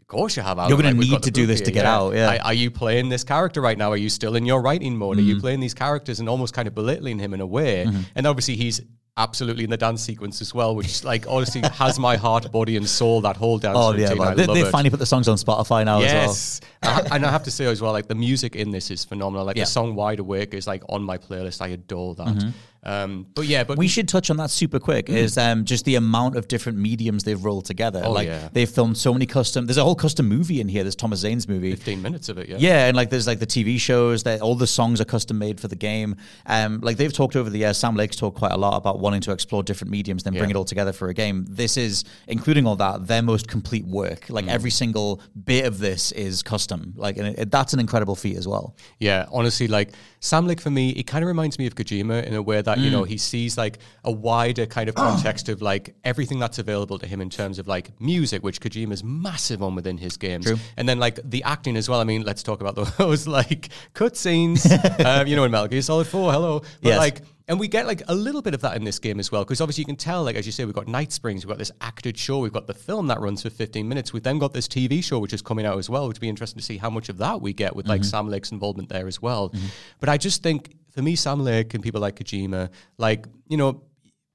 Of course you have. You're gonna Like, we've need to do this here, to get out, yeah. Are, are you playing this character right now? Are you still in your writing mode? Are Mm-hmm. you playing these characters and almost kind of belittling him in a way? And obviously he's absolutely in the dance sequence as well, which like honestly has my heart, body, and soul. That whole dance Oh routine. yeah, well, they, they finally put the songs on Spotify now as well. Yes, and I have to say as well, like the music in this is phenomenal. Like Yeah. Mm-hmm. the song "Wide Awake" is like on my playlist. I adore that. Um, but yeah, but We should touch on that super quick. Is um, just the amount of different mediums they've rolled together. Oh, like yeah. they've filmed so many custom. There's a whole custom movie in here. There's Thomas Zane's movie. fifteen minutes of it. Yeah, Yeah, and like there's like the TV shows that all the songs are custom made for the game. Um, like they've talked over the years. Sam Lake's talked quite a lot about wanting to explore different mediums, then bring it all together for a game. This is, including all that, their most complete work. Like Mm. every single bit of this is custom. Like and it, that's an incredible feat as well. Yeah, honestly, like Sam Lake for me, it kind of reminds me of Kojima in a way that you know mm. he sees like a wider kind of context of like everything that's available to him in terms of like music, which Kojima's massive on within his games, and then like the acting as well. I mean, let's talk about those like cutscenes, um, you know, in Metal Gear Solid Four. Hello, but Yes. like. And we get like a little bit of that in this game as well, because obviously you can tell, like as you say, we've got Night Springs, we've got this acted show, we've got the film that runs for 15 minutes, we've then got this TV show which is coming out as well, which would be interesting to see how much of that we get with like mm-hmm. Sam Lake's involvement there as well. Mm-hmm. But I just think for me, Sam Lake and people like Kojima, like you know.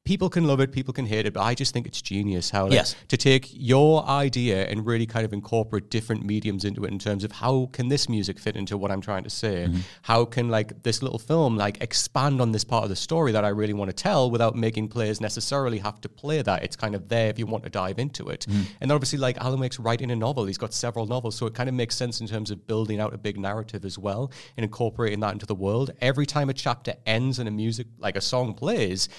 People can love it, people can hate it, but I just think it's genius how like, Yes. to take your idea and really kind of incorporate different mediums into it in terms of how can this music fit into what I'm trying to say? Mm-hmm. How can like this little film like expand on this part of the story that I really want to tell without making players necessarily have to play that? It's kind of there if you want to dive into it. Mm-hmm. And obviously like Alan Wake's writing a novel, he's got several novels, so it kind of makes sense in terms of building out a big narrative as well and incorporating that into the world. Every time a chapter ends and a music like a song plays,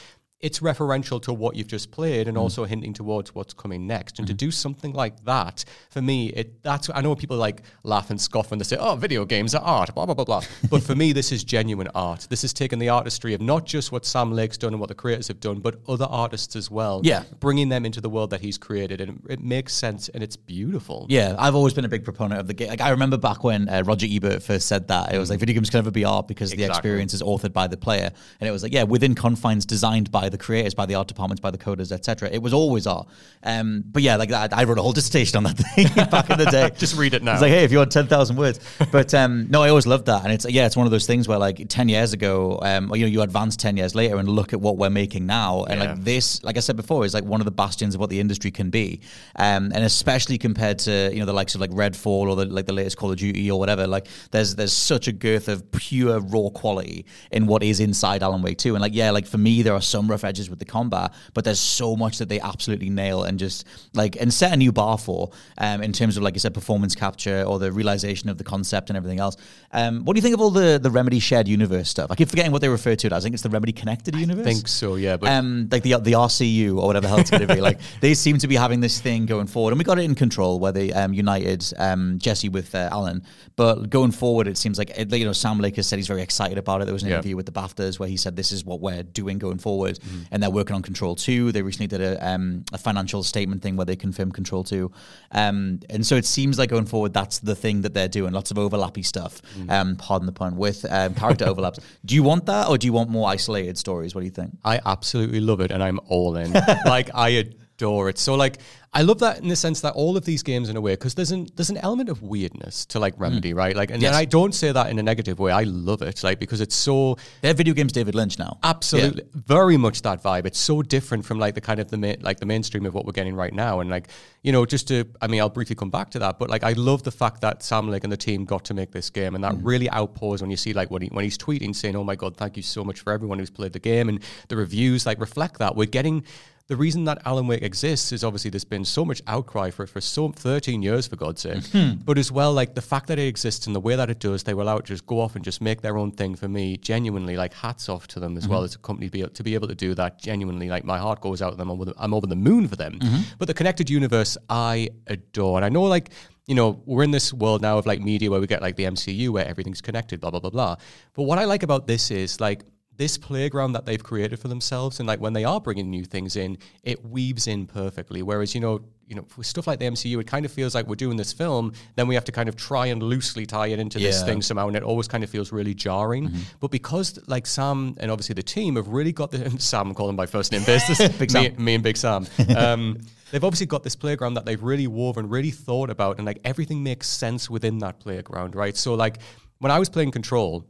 it's referential to what you've just played and Mm. also hinting towards what's coming next. And to do something like that, for me, it that's I know people like laugh and scoff when they say, "Oh, video games are art," blah blah blah blah. but for me, this is genuine art. This is taking the artistry of not just what Sam Lake's done and what the creators have done, but other artists as well. Yeah. bringing them into the world that he's created, and it makes sense and it's beautiful. Yeah, I've always been a big proponent of the game. Like I remember back when uh, Roger Ebert first said that it was like video games can never be art because the experience is authored by the player, and it was like yeah, within confines designed by the creators, by the art departments, by the coders, etc. It was always art. Um, but yeah, like that, I wrote a whole dissertation on that thing back in the day. Just read it now. It's like hey, if you want ten thousand words, but um, no, I always loved that, and it's yeah, it's one of those things where like ten years ago, um, you know, you advance ten years later and look at what we're making now, and Yeah. like this, like I said before, is like one of the bastions of what the industry can be, um, and especially compared to you know the likes of like Redfall or the like the latest Call of Duty or whatever. Like there's there's such a girth of pure raw quality in what is inside Alan Wake 2. and like yeah, like for me there are some rough edges with the combat, but there's so much that they absolutely nail and just like and set a new bar for um, in terms of like I said performance capture or the realization of the concept and everything else. Um, what do you think of all the the Remedy shared universe stuff? I keep forgetting what they refer to it as. I think it's the Remedy connected universe. I think so, yeah. But um, like the the RCU or whatever the hell it's going to be. Like they seem to be having this thing going forward, and we got it in control where they um, united um, Jesse with uh, Alan. But going forward, it seems like it, you know Sam Lake has said he's very excited about it. There was an Yeah. interview with the BAFTAs where he said this is what we're doing going forward, and they're working on Control Two. They recently did a, um, a financial statement thing where they confirmed Control Two, um, and so it seems like going forward that's the thing that they're doing. Lots of overlappy stuff. Um, pardon the pun with um, character overlaps. Do you want that, or do you want more isolated stories? What do you think? I absolutely love it and I'm all in. like I adore it. So like I love that in the sense that all of these games in a way because there's an there's an element of weirdness to like Remedy, mm. right? Like and, Yes. I don't say that in a negative way. I love it like because it's so They're video games David Lynch now. Absolutely, very much that vibe. It's so different from like the kind of the ma- like the mainstream of what we're getting right now, and like you know, just to I mean, I'll briefly come back to that, but like I love the fact that Sam Lake and the team got to make this game, and that mm. really outpours when you see like when he when he's tweeting saying, "Oh my god, thank you so much for everyone who's played the game," and the reviews like reflect that. We're getting. The reason that Alan Wake exists is obviously there's been so much outcry for it for so 13 years, for God's sake. Hmm. But as well, like the fact that it exists and the way that it does, they were allowed to just go off and just make their own thing for me. Genuinely, like hats off to them as mm-hmm. well as a company to be, to be able to do that. Genuinely, like my heart goes out to them. I'm over the, I'm over the moon for them. Mm-hmm. But the connected universe, I adore. And I know, like, you know, we're in this world now of like media where we get like the MCU where everything's connected, blah, blah, blah, blah. But what I like about this is like, this playground that they've created for themselves and like when they are bringing new things in it weaves in perfectly. Whereas you know you know for stuff like the MCU it kind of feels like we're doing this film then we have to kind of try and loosely tie it into this thing somehow and it always kind of feels really jarring. But because like Sam and obviously the team have really got the Sam call him by first name basis Big me, Sam. me and Big Sam um, they've obviously got this playground that they've really woven really thought about and like everything makes sense within that playground right? So like when I was playing Control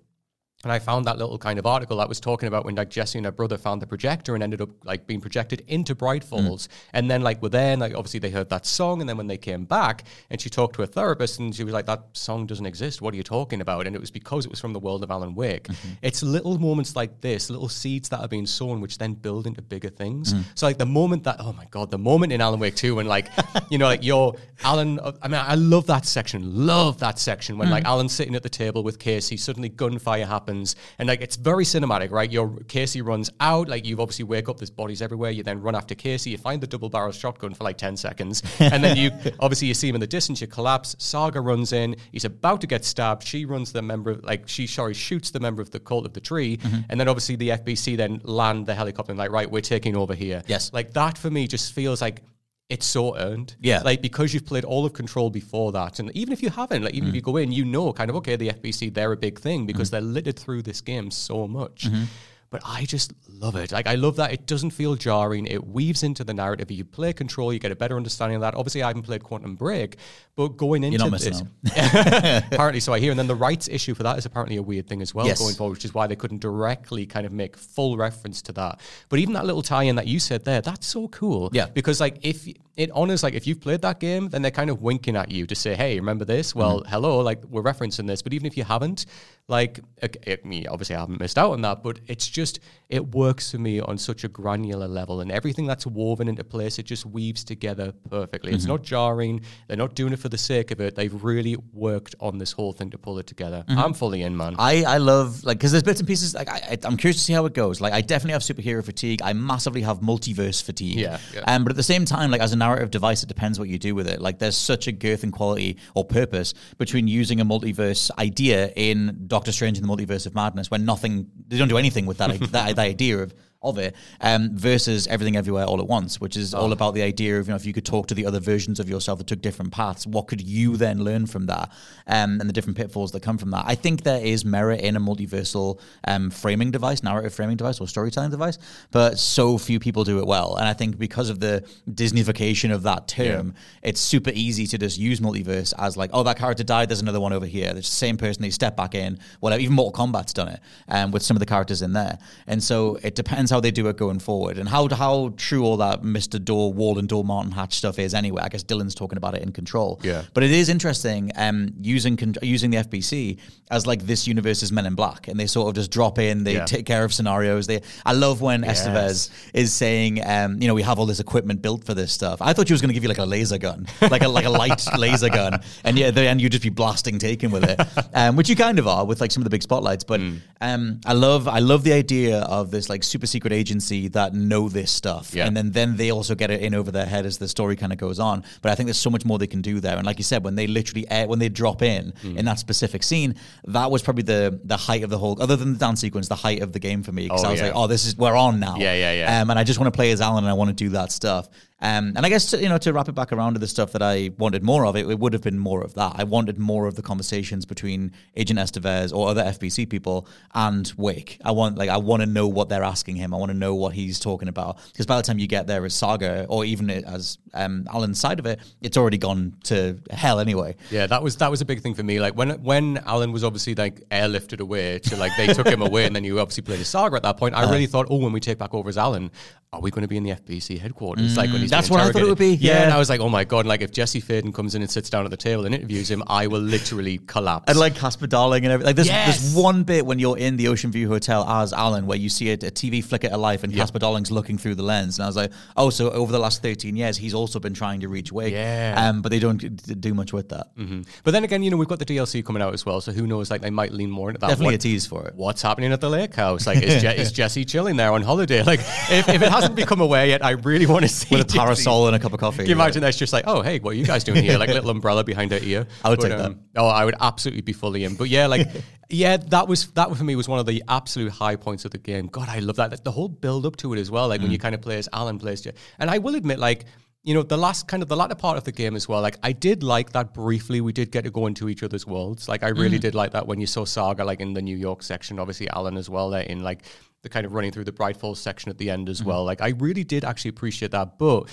and I found that little kind of article that was talking about when like Jesse and her brother found the projector and ended up like being projected into Bright Falls. Mm. And then like were there and like obviously they heard that song and then when they came back and she talked to a therapist and she was like, That song doesn't exist. What are you talking about? And it was because it was from the world of Alan Wake. Mm-hmm. It's little moments like this, little seeds that are being sown, which then build into bigger things. Mm. So like the moment that oh my god, the moment in Alan Wake 2 when like, you know, like you're Alan I mean, I love that section. Love that section when mm. like Alan's sitting at the table with Casey, suddenly gunfire happens and like it's very cinematic, right? Your Casey runs out, like you've obviously wake up, there's bodies everywhere. You then run after Casey, you find the double barrel shotgun for like 10 seconds, and then you obviously you see him in the distance, you collapse. Saga runs in, he's about to get stabbed. She runs the member, like she sorry shoots the member of the cult of the tree, mm-hmm. and then obviously the FBC then land the helicopter and like right, we're taking over here. Yes. like that for me just feels like. It's so earned. Yeah. Like because you've played all of Control before that, and even if you haven't, like even if mm. you go in, you know kind of okay, the FBC they're a big thing because mm. they're littered through this game so much. Mm-hmm. But I just love it. Like I love that it doesn't feel jarring. It weaves into the narrative. You play Control, you get a better understanding of that. Obviously, I haven't played Quantum Break, but going into this, apparently, so I hear. And then the rights issue for that is apparently a weird thing as well Yes. going forward, which is why they couldn't directly kind of make full reference to that. But even that little tie-in that you said there, that's so cool. Yeah. Because like if it honors like if you've played that game, then they're kind of winking at you to say, "Hey, remember this? Well, mm-hmm. hello, like we're referencing this." But even if you haven't, like it, me, obviously I haven't missed out on that, but it's just it works for me on such a granular level, and everything that's woven into place, it just weaves together perfectly. It's mm-hmm. not jarring. They're not doing it for the sake of it. They've really worked on this whole thing to pull it together. Mm-hmm. I'm fully in, man. I, I love like because there's bits and pieces like I, I'm curious to see how it goes. Like I definitely have superhero fatigue. I massively have multiverse fatigue. Yeah, yeah. Um, but at the same time, like as a narrative device, it depends what you do with it. Like there's such a girth and quality or purpose between using a multiverse idea in Doctor Strange in the Multiverse of Madness when nothing they don't do anything with that that, that idea of of it um, versus everything everywhere all at once, which is all about the idea of you know if you could talk to the other versions of yourself that took different paths, what could you then learn from that, um, and the different pitfalls that come from that. I think there is merit in a multiversal um, framing device, narrative framing device, or storytelling device, but so few people do it well, and I think because of the Disneyfication of that term, it's super easy to just use multiverse as like, oh, that character died, there's another one over here. It's the same person, they step back in, whatever. Even Mortal Kombat's done it um, with some of the characters in there, and so it depends how they do it going forward and how how true all that Mr. Door, Warlin Door Martin Hatch stuff is anyway. I guess Dylan's talking about it in Control. Yeah. But it is interesting um, using con- using the FBC as like this universe is Men in Black, and they sort of just drop in, they Yeah. take care of scenarios. They I love when Estevez is saying, um, you know, we have all this equipment built for this stuff. I thought she was going to give you like a laser gun, like a like a light laser gun, and yeah, at the end you'd just be blasting taken with it, um, which you kind of are with like some of the big spotlights. But Mm. um, I love I love the idea of this like super secret agency that know this stuff, Yeah. and then then they also get it in over their head as the story kind of goes on. But I think there's so much more they can do there. And like you said, when they literally air, when they drop in Mm. in that specific scene, that was probably the the height of the whole. Other than the dance sequence, the height of the game for me because Oh, I was yeah. like, oh, this is we're on now. Yeah, yeah, yeah. Um, and I just want to play as Alan, and I want to do that stuff. Um, and I guess to, you know to wrap it back around to the stuff that I wanted more of, it, it would have been more of that. I wanted more of the conversations between Agent Estevez or other FBC people and Wake. I want like I want to know what they're asking him. I want to know what he's talking about because by the time you get there as Saga or even as um, Alan's side of it, it's already gone to hell anyway. Yeah, that was that was a big thing for me. Like when when Alan was obviously like airlifted away to like they took him away, and then you obviously played a saga at that point. I really thought, oh, when we take back over as Alan, are we going to be in the FBC headquarters? like when he's that's what I thought it would be, Yeah, yeah. and I was like, oh my god! Like if Jesse Faden comes in and sits down at the table and interviews him, I will literally collapse. And like Casper Darling and everything. Like there's, Yes. there's one bit when you're in the Ocean View Hotel as Alan where you see a, a TV flicker to life and Casper Darling's looking through the lens. And I was like, oh, so over the last 13 years, he's also been trying to reach Wake. Yeah. Um, but they don't do much with that. Mhm. But then again, you know, we've got the DLC coming out as well, so who knows? Like they might lean more into that. Definitely What- a tease for it. What's happening at the lake house? Like, is, Je- is Jesse chilling there on holiday? Like, if, if it hasn't become aware yet, I really want to see With a Jesse. Parasol and a cup of coffee. Can you imagine that's just like, oh, hey, what are you guys doing here? Like, a little umbrella behind her ear. I would But, take that. Oh, I would absolutely be fully in. But yeah, like, yeah, that was that for me was one of the absolute high points of the game. God, I love that. The whole build up to it as well. Like Mm. when you kind of play as Alan plays, Je- and I will admit, like. You know, the last kind of the latter part of the game as well. Like, I did like that briefly. We did get to go into each other's worlds. Like, I really Mm. did like that when you saw Saga, like in the New York section. Obviously, Alan as well. There in like the kind of running through the Bright Falls section at the end Mm-hmm. as well. Like, I really did actually appreciate that. But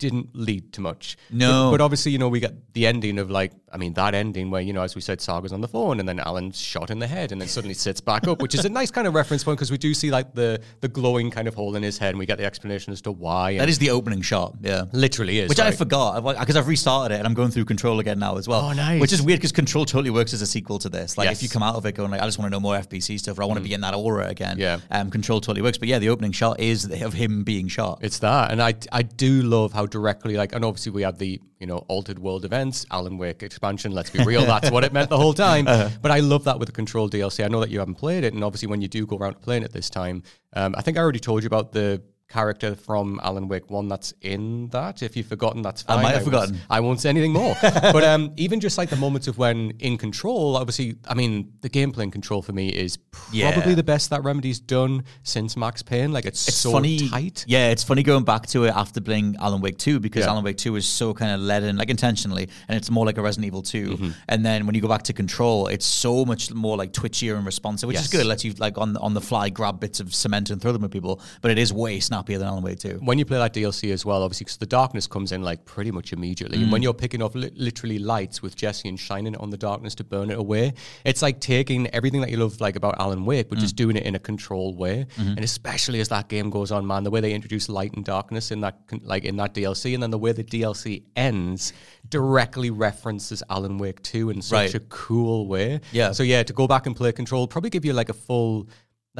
didn't lead to much. No. But, but obviously, you know, we get the ending of like, I mean, that ending where, you know, as we said, Saga's on the phone and then Alan's shot in the head and then suddenly sits back up, which is a nice kind of reference point because we do see like the the glowing kind of hole in his head and we get the explanation as to why. That is the opening shot. Yeah. literally is. Which I forgot because I've restarted it and I'm going through Control again now as well. Oh, nice. Which is weird because Control totally works as a sequel to this. Like if you come out of it going like, I just want to know more FBC stuff or I want to be in that aura again. Yeah. Um, Control totally works. But yeah, the opening shot is of him being shot. It's that, and I I do love how directly like, and obviously we have the you know altered world events, Alan Wake expansion. Let's be real, that's what it meant the whole time. Uh-huh. But I love that with the Control DLC. I know that you haven't played it, and obviously when you do go around playing it this time, um, I think I already told you about the character from Alan Wake One that's in that. If you've forgotten, that's fine. I might have won't- forgotten. I won't say anything more. but um, even just like the moments of when in Control, obviously, I mean, the gameplay in Control for me is probably Yeah. the best that Remedy's done since Max Payne. Like it's, it's so funny. tight. Yeah, it's funny going back to it after playing Alan Wake 2 because Yeah. Alan Wake 2 is so kind of led in, like intentionally, and it's more like a Resident Evil 2. Mm-hmm. And then when you go back to Control, it's so much more like twitchier and responsive, which is good. It lets you like on on the fly grab bits of cement and throw them at people, but it is way snappier snappier than Alan Wake 2. when you play that DLC as well, obviously, because the darkness comes in like pretty much immediately. And when mm. you're picking up li- literally lights with Jesse and shining it on the darkness to burn it away, it's like taking everything that you love like about Alan Wake, but just mm. doing it in a controlled way. Mm-hmm. And especially as that game goes on, man, the way they introduce light and darkness in that con- like in that DLC, and then the way the DLC ends directly references Alan Wake 2 in such Right. a cool way. Yeah. So yeah, to go back and play Control probably give you like a full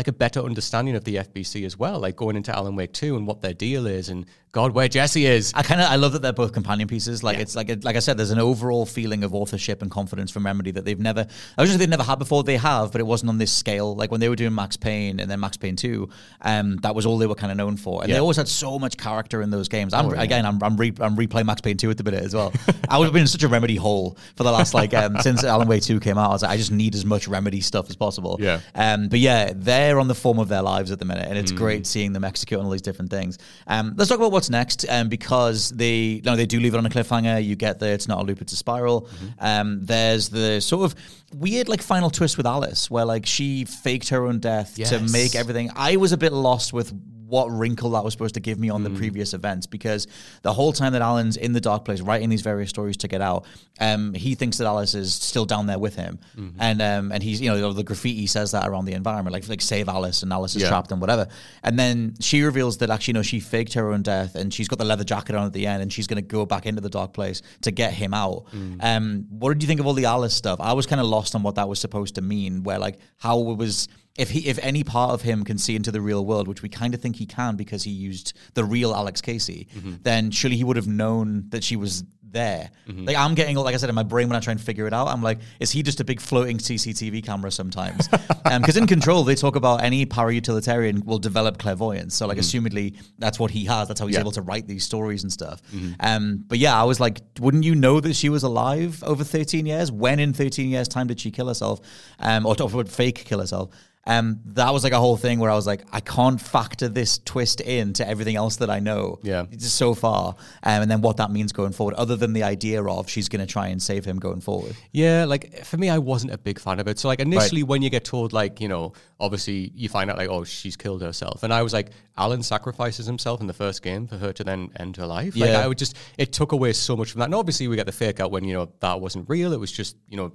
like a better understanding of the FBC as well, like going into Alan Wake 2 and what their deal is and God where Jesse is. I kind of I love that they're both companion pieces. Like it's like like I said, there's an overall feeling of authorship and confidence from Remedy that they've never. I was just they've never had before. They have, but it wasn't on this scale. Like when they were doing Max Payne and then Max Payne Two, um, that was all they were kind of known for. And they always had so much character in those games. I'm Oh, yeah. again, I'm I'm, re- I'm replaying Max Payne Two at the minute as well. I would have been in such a Remedy hole for the last like um, since Alan Wake Two came out. I was like, I just need as much Remedy stuff as possible. Yeah. Um, but yeah, they're on the form of their lives at the minute, and Mm. it's great seeing them execute on all these different things. Um, let's talk about what's next, um, because they no, they do leave it on a cliffhanger. You get there, it's not a loop, it's a spiral. Mm-hmm. Um, there's the sort of weird like final twist with Alice, where like she faked her own death to make everything. I was a bit lost with what wrinkle that was supposed to give me Mm. on the previous events because the whole time that Alan's in the dark place writing these various stories to get out, um, he thinks that Alice is still down there with him, Mm-hmm. and um, and he's you know the graffiti says that around the environment like like save Alice and Alice is Yeah. trapped and whatever, and then she reveals that actually no she faked her own death and she's got the leather jacket on at the end and she's going to go back into the dark place to get him out. Mm. Um, what did you think of all the Alice stuff? I was kind of lost on what that was supposed to mean. Where like how it was if he if any part of him can see into the real world, which we kind of think he can because he used the real Alex Casey, Mm-hmm. then surely he would have known that she was there. Mm-hmm. Like I'm getting, like I said, in my brain when I try and figure it out, I'm like, is he just a big floating CCTV camera sometimes? Because in Control, they talk about any para-utilitarian will develop clairvoyance. So like, assumedly, that's what he has. That's how he's Yeah. able to write these stories and stuff. Um, but yeah, I was like, wouldn't you know that she was alive over 13 years? When in 13 years' time did she kill herself? Um, or, or would fake kill herself? Um, that was like a whole thing where I was like, I can't factor this twist into everything else that I know. Yeah. just so far, um, and then what that means going forward, other than the idea of she's going to try and save him going forward. Yeah, like for me, I wasn't a big fan of it. So like initially, when you get told like you know, obviously you find out like oh she's killed herself, and I was like, Alan sacrifices himself in the first game for her to then end her life. Like Yeah. I would just it took away so much from that. And obviously we get the fake out when you know that wasn't real. It was just you know.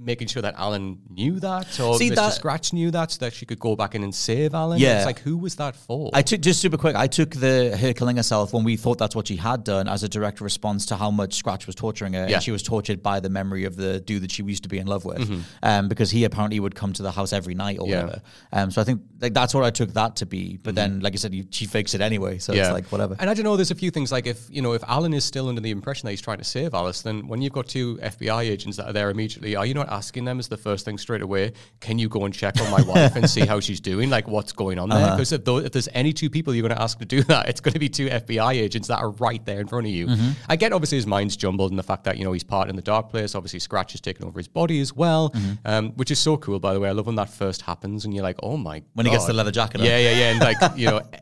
Making sure that Alan knew that, or See, Mr. that- Scratch knew that, so that she could go back in and save Alan. Yeah. it's like who was that for? I took just super quick. I took the her killing herself when we thought that's what she had done as a direct response to how much Scratch was torturing her, Yeah. and she was tortured by the memory of the dude that she used to be in love with, Mm-hmm. um, because he apparently would come to the house every night or Yeah. whatever. Um, so I think like that's what I took that to be. But then, like I said, you, she fakes it anyway, so it's like whatever. And I don't know. There's a few things like if you know if Alan is still under the impression that he's trying to save Alice, then when you've got two FBI agents that are there immediately, are you not asking them as the first thing straight away? Can you go and check on my wife and see how she's doing? Like what's going on Uh-huh. there? Because if, tho- if there's any two people you're going to ask to do that, it's going to be two FBI agents that are right there in front of you. Mm-hmm. I get obviously his mind's jumbled and the fact that you know he's part in the dark place. Obviously, Scratch is taking over his body as well, Mm-hmm. um, which is so cool. By the way, I love when that first happens and you're like, oh my When he gets the leather jacket on. Yeah, yeah, yeah, and like you know.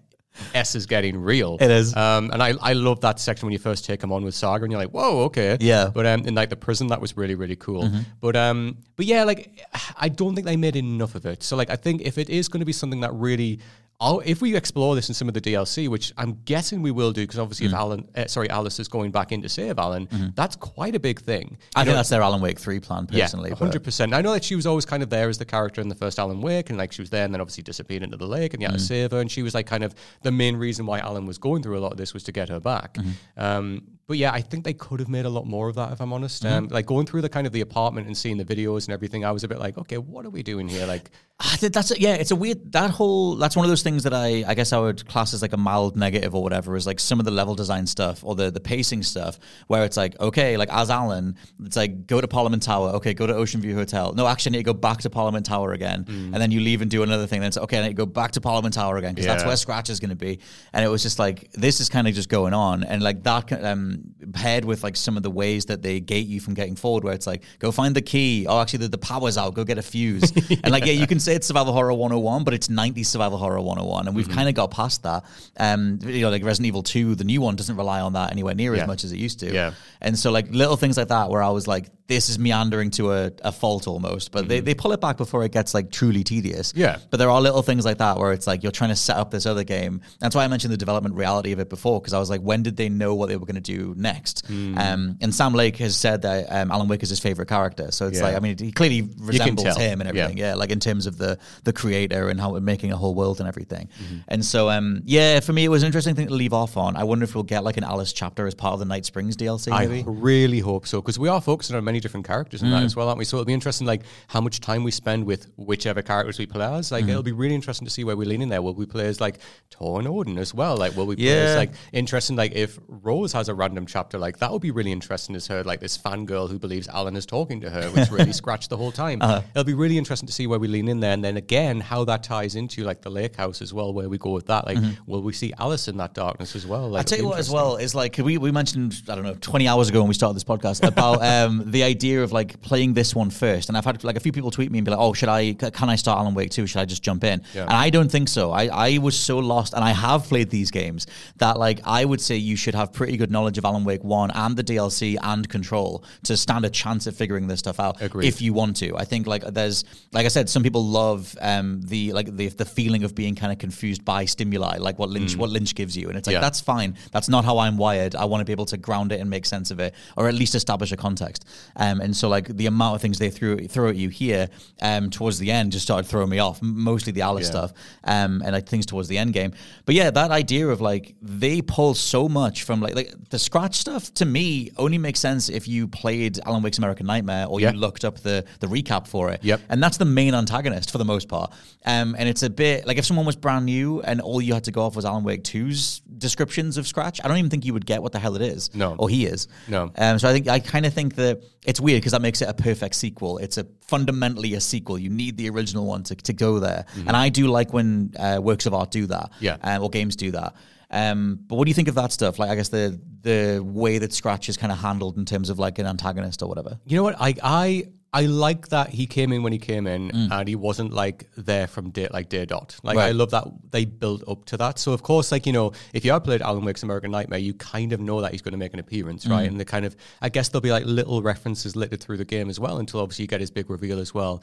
S is getting real. It is. Um, and I, I love that section when you first take him on with Saga, and you're like, whoa, okay. Yeah. Mm-hmm. But um, in like the prison, that was really, really cool. But um, but yeah, like I don't think they made enough of it. So like I think if it is going to be something that really, I'll, if we explore this in some of the DLC, which I'm guessing we will do, because obviously Mm. if Alan, uh, sorry, Alice is going back in to save Alan, that's quite a big thing. Mm-hmm. I You think know, that's their Alan Wake three plan personally. yeah, hundred percent. I know that she was always kind of there as the character in the first Alan Wake, and like she was there, and then obviously disappeared into the lake, and you had to Mm. save her, and she was like kind of the main reason why Alan was going through a lot of this was to get her back. Mm-hmm. Um, but yeah, I think they could have made a lot more of that, if I'm honest. Mm-hmm. Um, like going through the kind of the apartment and seeing the videos and everything, I was a bit like, okay, what are we doing here? Like, think that's yeah. It's a weird that whole. That's one of those things that I I guess I would class as like a mild negative or whatever. Is like some of the level design stuff or the the pacing stuff where it's like okay, like as Alan, it's like go to Parliament Tower. Okay, go to Ocean View Hotel. No, actually, I need to go back to Parliament Tower again, and then you leave and do another thing. Then it's okay, I need to go back to Parliament Tower again because that's where Scratch is going to be. And it was just like this is kind of just going on, and like that um, paired with like some of the ways that they gate you from getting forward, where it's like go find the key. Oh, actually, the, the power's out. Go get a fuse. and like yeah, you can say it's survival horror 101, but it's 90s survival horror 101, and we've kind of got past that. Um, you know, like Resident Evil 2, the new one doesn't rely on that anywhere near Yeah. as much as it used to. Yeah. And so like little things like that, where I was like, this is meandering to a, a fault almost, but they, they pull it back before it gets like truly tedious. Mm-hmm. Yeah. But there are little things like that where it's like you're trying to set up this other game. That's why I mentioned the development reality of it before, because I was like, when did they know what they were going to do next? Mm. Um, and Sam Lake has said that um, Alan Wake is his favorite character. So it's Yeah. like, I mean, he clearly resembles him and everything. Yeah. like in terms of the the creator and how we're making a whole world and everything. Mm-hmm. And so, um, yeah, for me, it was an interesting thing to leave off on. I wonder if we'll get like an Alice chapter as part of the Night Springs DLC, I really hope so because we are focusing on many different characters in that Mm. as well, aren't we? So it'll be interesting, like how much time we spend with whichever characters we play as. Mm. Like it'll be really interesting to see where we lean in there. Will we play as like Tor and Odin as well? Like will we play Yeah. as like interesting? Like if Rose has a random chapter, like that would be really interesting as her like this fangirl who believes Alan is talking to her, which really scratched the whole time. Uh-huh. It'll be really interesting to see where we lean in there, and then again how that ties into like the lake house as well, where we go with that. Like will we see Alice in that darkness as well? Like I tell you what, as well, is like we we mentioned I don't know twenty hours ago when we started this podcast about um, the idea of like playing this one first, and I've had like a few people tweet me and be like, "Oh, should I? Can I start Alan Wake too? Should I just jump in?" Yeah. And I don't think so. I I was so lost, and I have played these games that like I would say you should have pretty good knowledge of Alan Wake one and the DLC and Control to stand a chance at figuring this stuff out Agreed. if you want to. I think like there's like I said, some people love um, the like the the feeling of being kind of confused by stimuli, like what Lynch what Lynch gives you, and it's like Yeah. that's fine. That's not how I'm wired. I want to be able to ground it and make sense of it, or at least establish a context. Um, and so like the amount of things they threw throw at you here um, towards the end just started throwing me off. Mostly the Alice Yeah. stuff um, and like things towards the end game. But yeah, that idea of like they pull so much from like like the scratch stuff to me only makes sense if you played Alan Wake's American Nightmare or Yeah. you looked up the the recap for it. Yep. And that's the main antagonist for the most part. Um, and it's a bit like if someone was brand new and all you had to go off was Alan Wake 2's descriptions of Scratch, I don't even think you would get what the hell it is. No. Or he is. No. Um, so I think I kind of think that it's weird because that makes it a perfect sequel. It's a fundamentally a sequel. You need the original one to, to go there. And I do like when uh, works of art do that. Mm-hmm. Yeah. Um, or games do that. Um, but what do you think of that stuff? Like, I guess the the way that Scratch is kind of handled in terms of like an antagonist or whatever. You know what? I I I like that he came in when he came in, Mm. and he wasn't like there from day like day dot. Like Right. I love that they built up to that. So of course, like you know, if you have played Alan Wake's American Nightmare, you kind of know that he's going to make an appearance, Mm. right? And the kind of I guess there'll be like little references littered through the game as well until obviously you get his big reveal as well.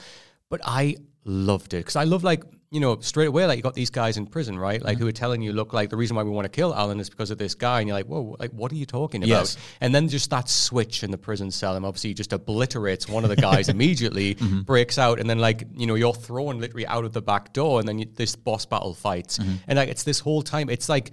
But I loved it because I love like you know straight away like you got these guys in prison right like who are telling you look like the reason why we want to kill Alan is because of this guy and you're like whoa like what are you talking about Yes. and then just that switch in the prison cell and obviously just obliterates one of the guys immediately Mm-hmm. breaks out and then like you know you're thrown literally out of the back door and then you, this boss battle fights Mm-hmm. and like it's this whole time it's like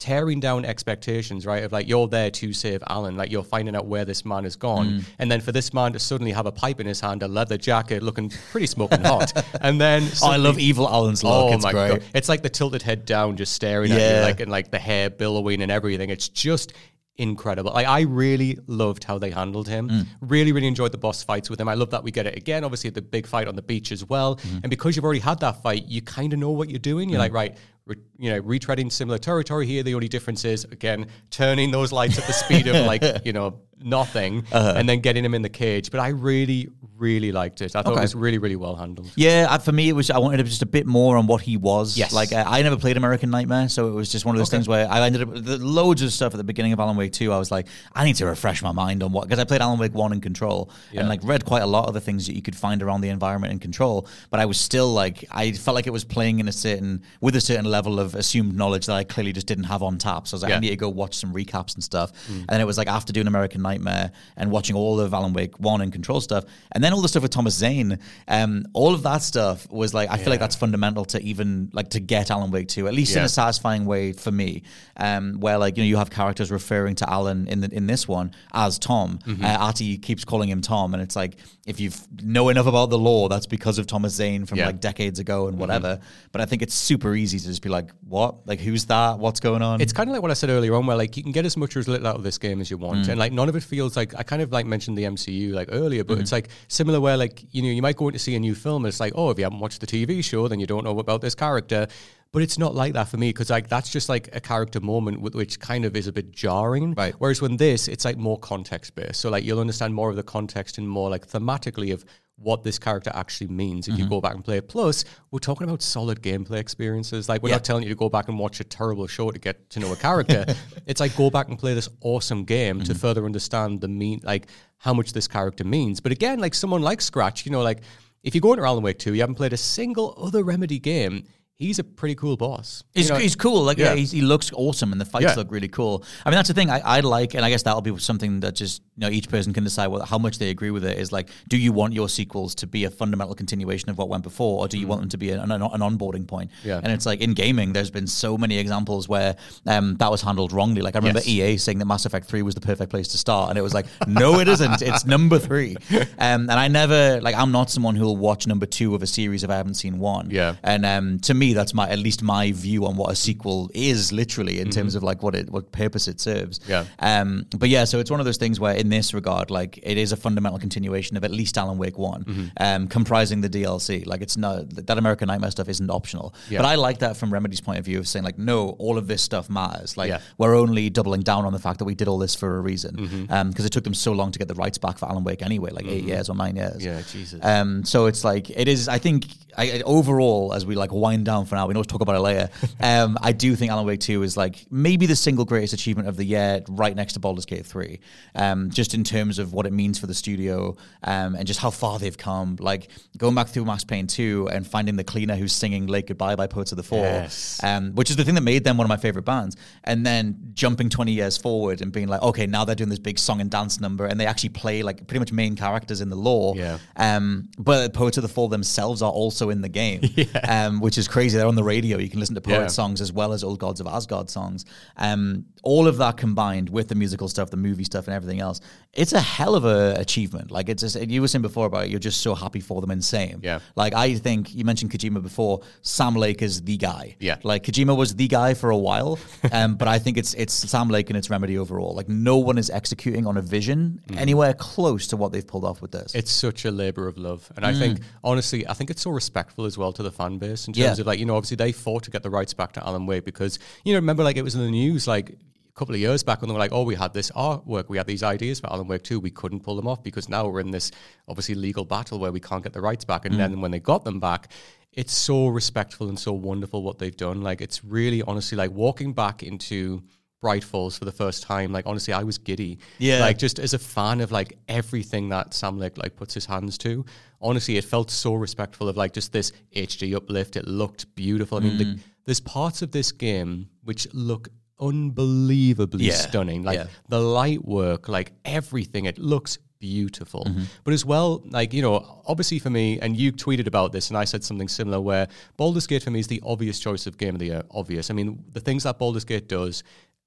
tearing down expectations, right? Of like you're there to save Alan, like you're finding out where this man has gone, Mm. and then for this man to suddenly have a pipe in his hand, a leather jacket, looking pretty smoking hot, and then Oh, I love Evil Alan's look. Oh it's my great. god! It's like the tilted head down, just staring at Yeah. you, like and like the hair billowing and everything. It's just incredible. Like I really loved how they handled him. Mm. Really, really enjoyed the boss fights with him. I love that we get it again. Obviously, the big fight on the beach as well. Mm-hmm. And because you've already had that fight, you kind of know what you're doing. You're like, right. Re- you know, retreading similar territory here. The only difference is again turning those lights at the speed of like you know nothing, Uh-huh. and then getting him in the cage. But I really, really liked it. I thought Okay. it was really, really well handled. Yeah, for me, it was. I wanted just a bit more on what he was. Yes. like uh, I never played American Nightmare, so it was just one of those Okay. things where I ended up the loads of stuff at the beginning of Alan Wake Two. I was like, I need to refresh my mind on what because I played Alan Wake One in Control Yeah. and like read quite a lot of the things that you could find around the environment in Control, but I was still like, I felt like it was playing in a certain with a certain level of assumed knowledge that I clearly just didn't have on tap. So I was like, I Yeah. Mm. need to go watch some recaps and stuff. And then it was like after doing American Nightmare and watching all of Alan Wake One and Control stuff, and then all the stuff with Thomas Zane, um, all of that stuff was like I feel like that's fundamental to even like to get Alan Wake Two, at least in a satisfying way for me. Um, where like you know you have characters referring to Alan in the, in this one as Tom. Mm-hmm. Uh, Ahti keeps calling him Tom, and it's like if you know enough about the lore, that's because of Thomas Zane from Yeah. like decades ago Mm-hmm. and whatever. But I think it's super easy to just be like, what? Like who's that? What's going on? It's kind of like what I said earlier on, where like you can get as much or as little out of this game as you want, Mm. and like none of it feels like I kind of like mentioned the MCU like earlier, but Mm-hmm. it's like similar where like you know you might go in to see a new film, and it's like oh if you haven't watched the TV show, then you don't know about this character. But it's not like that for me because like that's just like a character moment with, which kind of is a bit jarring. Right. Whereas when this, it's like more context based. So like you'll understand more of the context and more like thematically of what this character actually means if you mm-hmm. go back and play it. Plus, we're talking about solid gameplay experiences. Like, we're Yeah. not telling you to go back and watch a terrible show to get to know a character. it's like go back and play this awesome game to mm-hmm. further understand the mean, like how much this character means. But again, like someone like Scratch, you know, like if you go into Alan Wake 2, you haven't played a single other Remedy game, he's a pretty cool boss. You He's, know, he's cool. Like yeah, Yeah. he's, he looks awesome, and the fights Yeah. look really cool. I mean, that's the thing I, I like, and I guess that'll be something that just you know each person can decide what, how much they agree with it. Is like, do you want your sequels to be a fundamental continuation of what went before, or do you want them to be an, an, an onboarding point? Yeah. And it's like in gaming, there's been so many examples where um, that was handled wrongly. Like I remember Yes. EA saying that Mass Effect Three was the perfect place to start, and it was like, no, it isn't. It's number three. Um, and I never like I'm not someone who will watch number two of a series if I haven't seen one. Yeah. And um, to me, that's my at least my view on what a sequel is, literally in terms of like what it what purpose it serves. Mm-hmm. Yeah. Um. But yeah, so it's one of those things where, in this regard, like it is a fundamental continuation of at least Alan Wake One, Mm-hmm. um, comprising the DLC. Like it's not that American Nightmare stuff isn't optional. Yeah. But I like that from Remedy's point of view of saying like, no, all of this stuff matters. Like Yeah. we're only doubling down on the fact that we did all this for a reason, Mm-hmm. um, because it took them so long to get the rights back for Alan Wake anyway, like eight years or nine years. Yeah, Jesus. Um, so it's like it is. I think I, I- overall, as we like wind down for now, we know to talk about it later. Um, I do think Alan Wake Two is like maybe the single greatest achievement of the year, right next to Baldur's Gate Three. Um, just in terms of what it means for the studio, um, and just how far they've come. Like going back through Max Payne Two and finding the cleaner who's singing "Late Goodbye" by Poets of the Fall, Yes. um, which is the thing that made them one of my favorite bands. And then jumping 20 years forward and being like, okay, now they're doing this big song and dance number, and they actually play like pretty much main characters in the lore. Yeah. Um, but Poets of the Fall themselves are also in the game, um, which is crazy. They're on the radio. You can listen to Poet Yeah. songs as well as Old Gods of Asgard songs. Um, all of that combined with the musical stuff, the movie stuff, and everything else, it's a hell of a achievement. Like it's just, you were saying before about it, you're just so happy for them and same. Yeah. Like I think you mentioned Kojima before. Sam Lake is the guy. Yeah. Like Kojima was the guy for a while, um, but I think it's it's Sam Lake and its Remedy overall. Like no one is executing on a vision anywhere close to what they've pulled off with this. It's such a labor of love. And I think, honestly, I think it's so respectful as well to the fan base in terms Yeah. of like, you know, obviously they fought to get the rights back to Alan Wake because, you know, remember like it was in the news like a couple of years back when they were like, oh, we had this artwork, we had these ideas for Alan Wake 2, we couldn't pull them off because now we're in this obviously legal battle where we can't get the rights back. And then when they got them back, it's so respectful and so wonderful what they've done. Like it's really honestly like walking back into Bright Falls for the first time. Like honestly, I was giddy. Yeah. Like just as a fan of like everything that Sam Lake like puts his hands to. Honestly, it felt so respectful of like just this HD uplift. It looked beautiful. I mean, Mm. the, there's parts of this game which look unbelievably Yeah. stunning. Like Yeah. the light work, like everything. It looks beautiful. Mm-hmm. But as well, like, you know, obviously for me, and you tweeted about this, and I said something similar where Baldur's Gate for me is the obvious choice of game of the year. Obvious. I mean, the things that Baldur's Gate does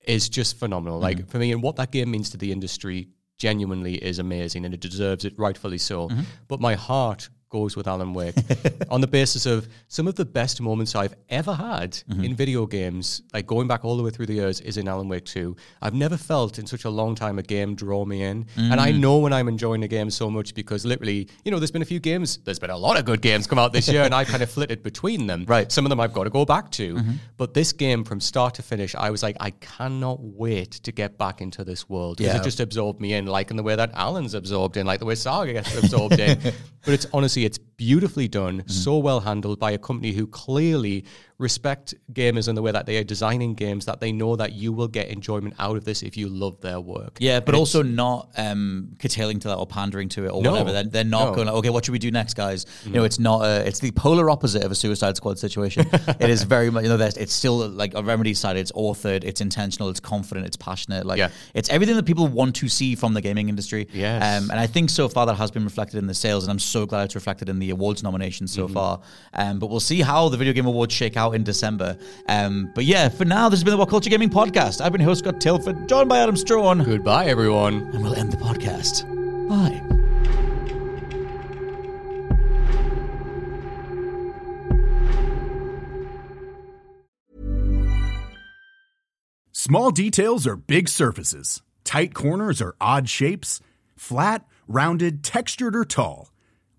is just phenomenal. Mm-hmm. Like, for me, and what that game means to the industry genuinely is amazing, and it deserves it, rightfully so. Mm-hmm. But my heart goes with Alan Wake on the basis of some of the best moments I've ever had Mm-hmm. in video games, like going back all the way through the years, is in Alan Wake 2. I've never felt in such a long time a game draw me in. And I Mm. know when I'm enjoying a game so much because literally, you know, there's been a few games, there's been a lot of good games come out this year, and I kind of flitted between them. Right. Some of them I've got to go back to. But this game, from start to finish, I was like, I cannot wait to get back into this world. Because Yeah. it just absorbed me in, like in the way that Alan's absorbed in, like the way Saga gets absorbed in. But it's honestly, it's beautifully done, so well handled by a company who clearly respect gamers in the way that they are designing games that they know that you will get enjoyment out of this if you love their work. Yeah, but And also not um, curtailing to that or pandering to it or No. whatever. They're, they're not No. Mm. going. Like, okay, what should we do next, guys? You know, it's not. A, it's the polar opposite of a Suicide Squad situation. it is very much. You know, there's, it's still like a remedy side. It's authored. It's intentional. It's confident. It's passionate. Like Yeah. it's everything that people want to see from the gaming industry. Yes. Um, and I think so far that has been reflected in the sales, and I'm so glad it's reflected in the awards nominations so Mm-hmm. far. Um, but we'll see how the Video Game Awards shake out in December. Um, but yeah, for now, this has been the WhatCulture Gaming podcast. I've been your host Scott Tilford, joined by Adam Straughan. Goodbye, everyone. And we'll end the podcast. Bye. Small details are big surfaces. Tight corners are odd shapes. Flat, rounded, textured, or tall.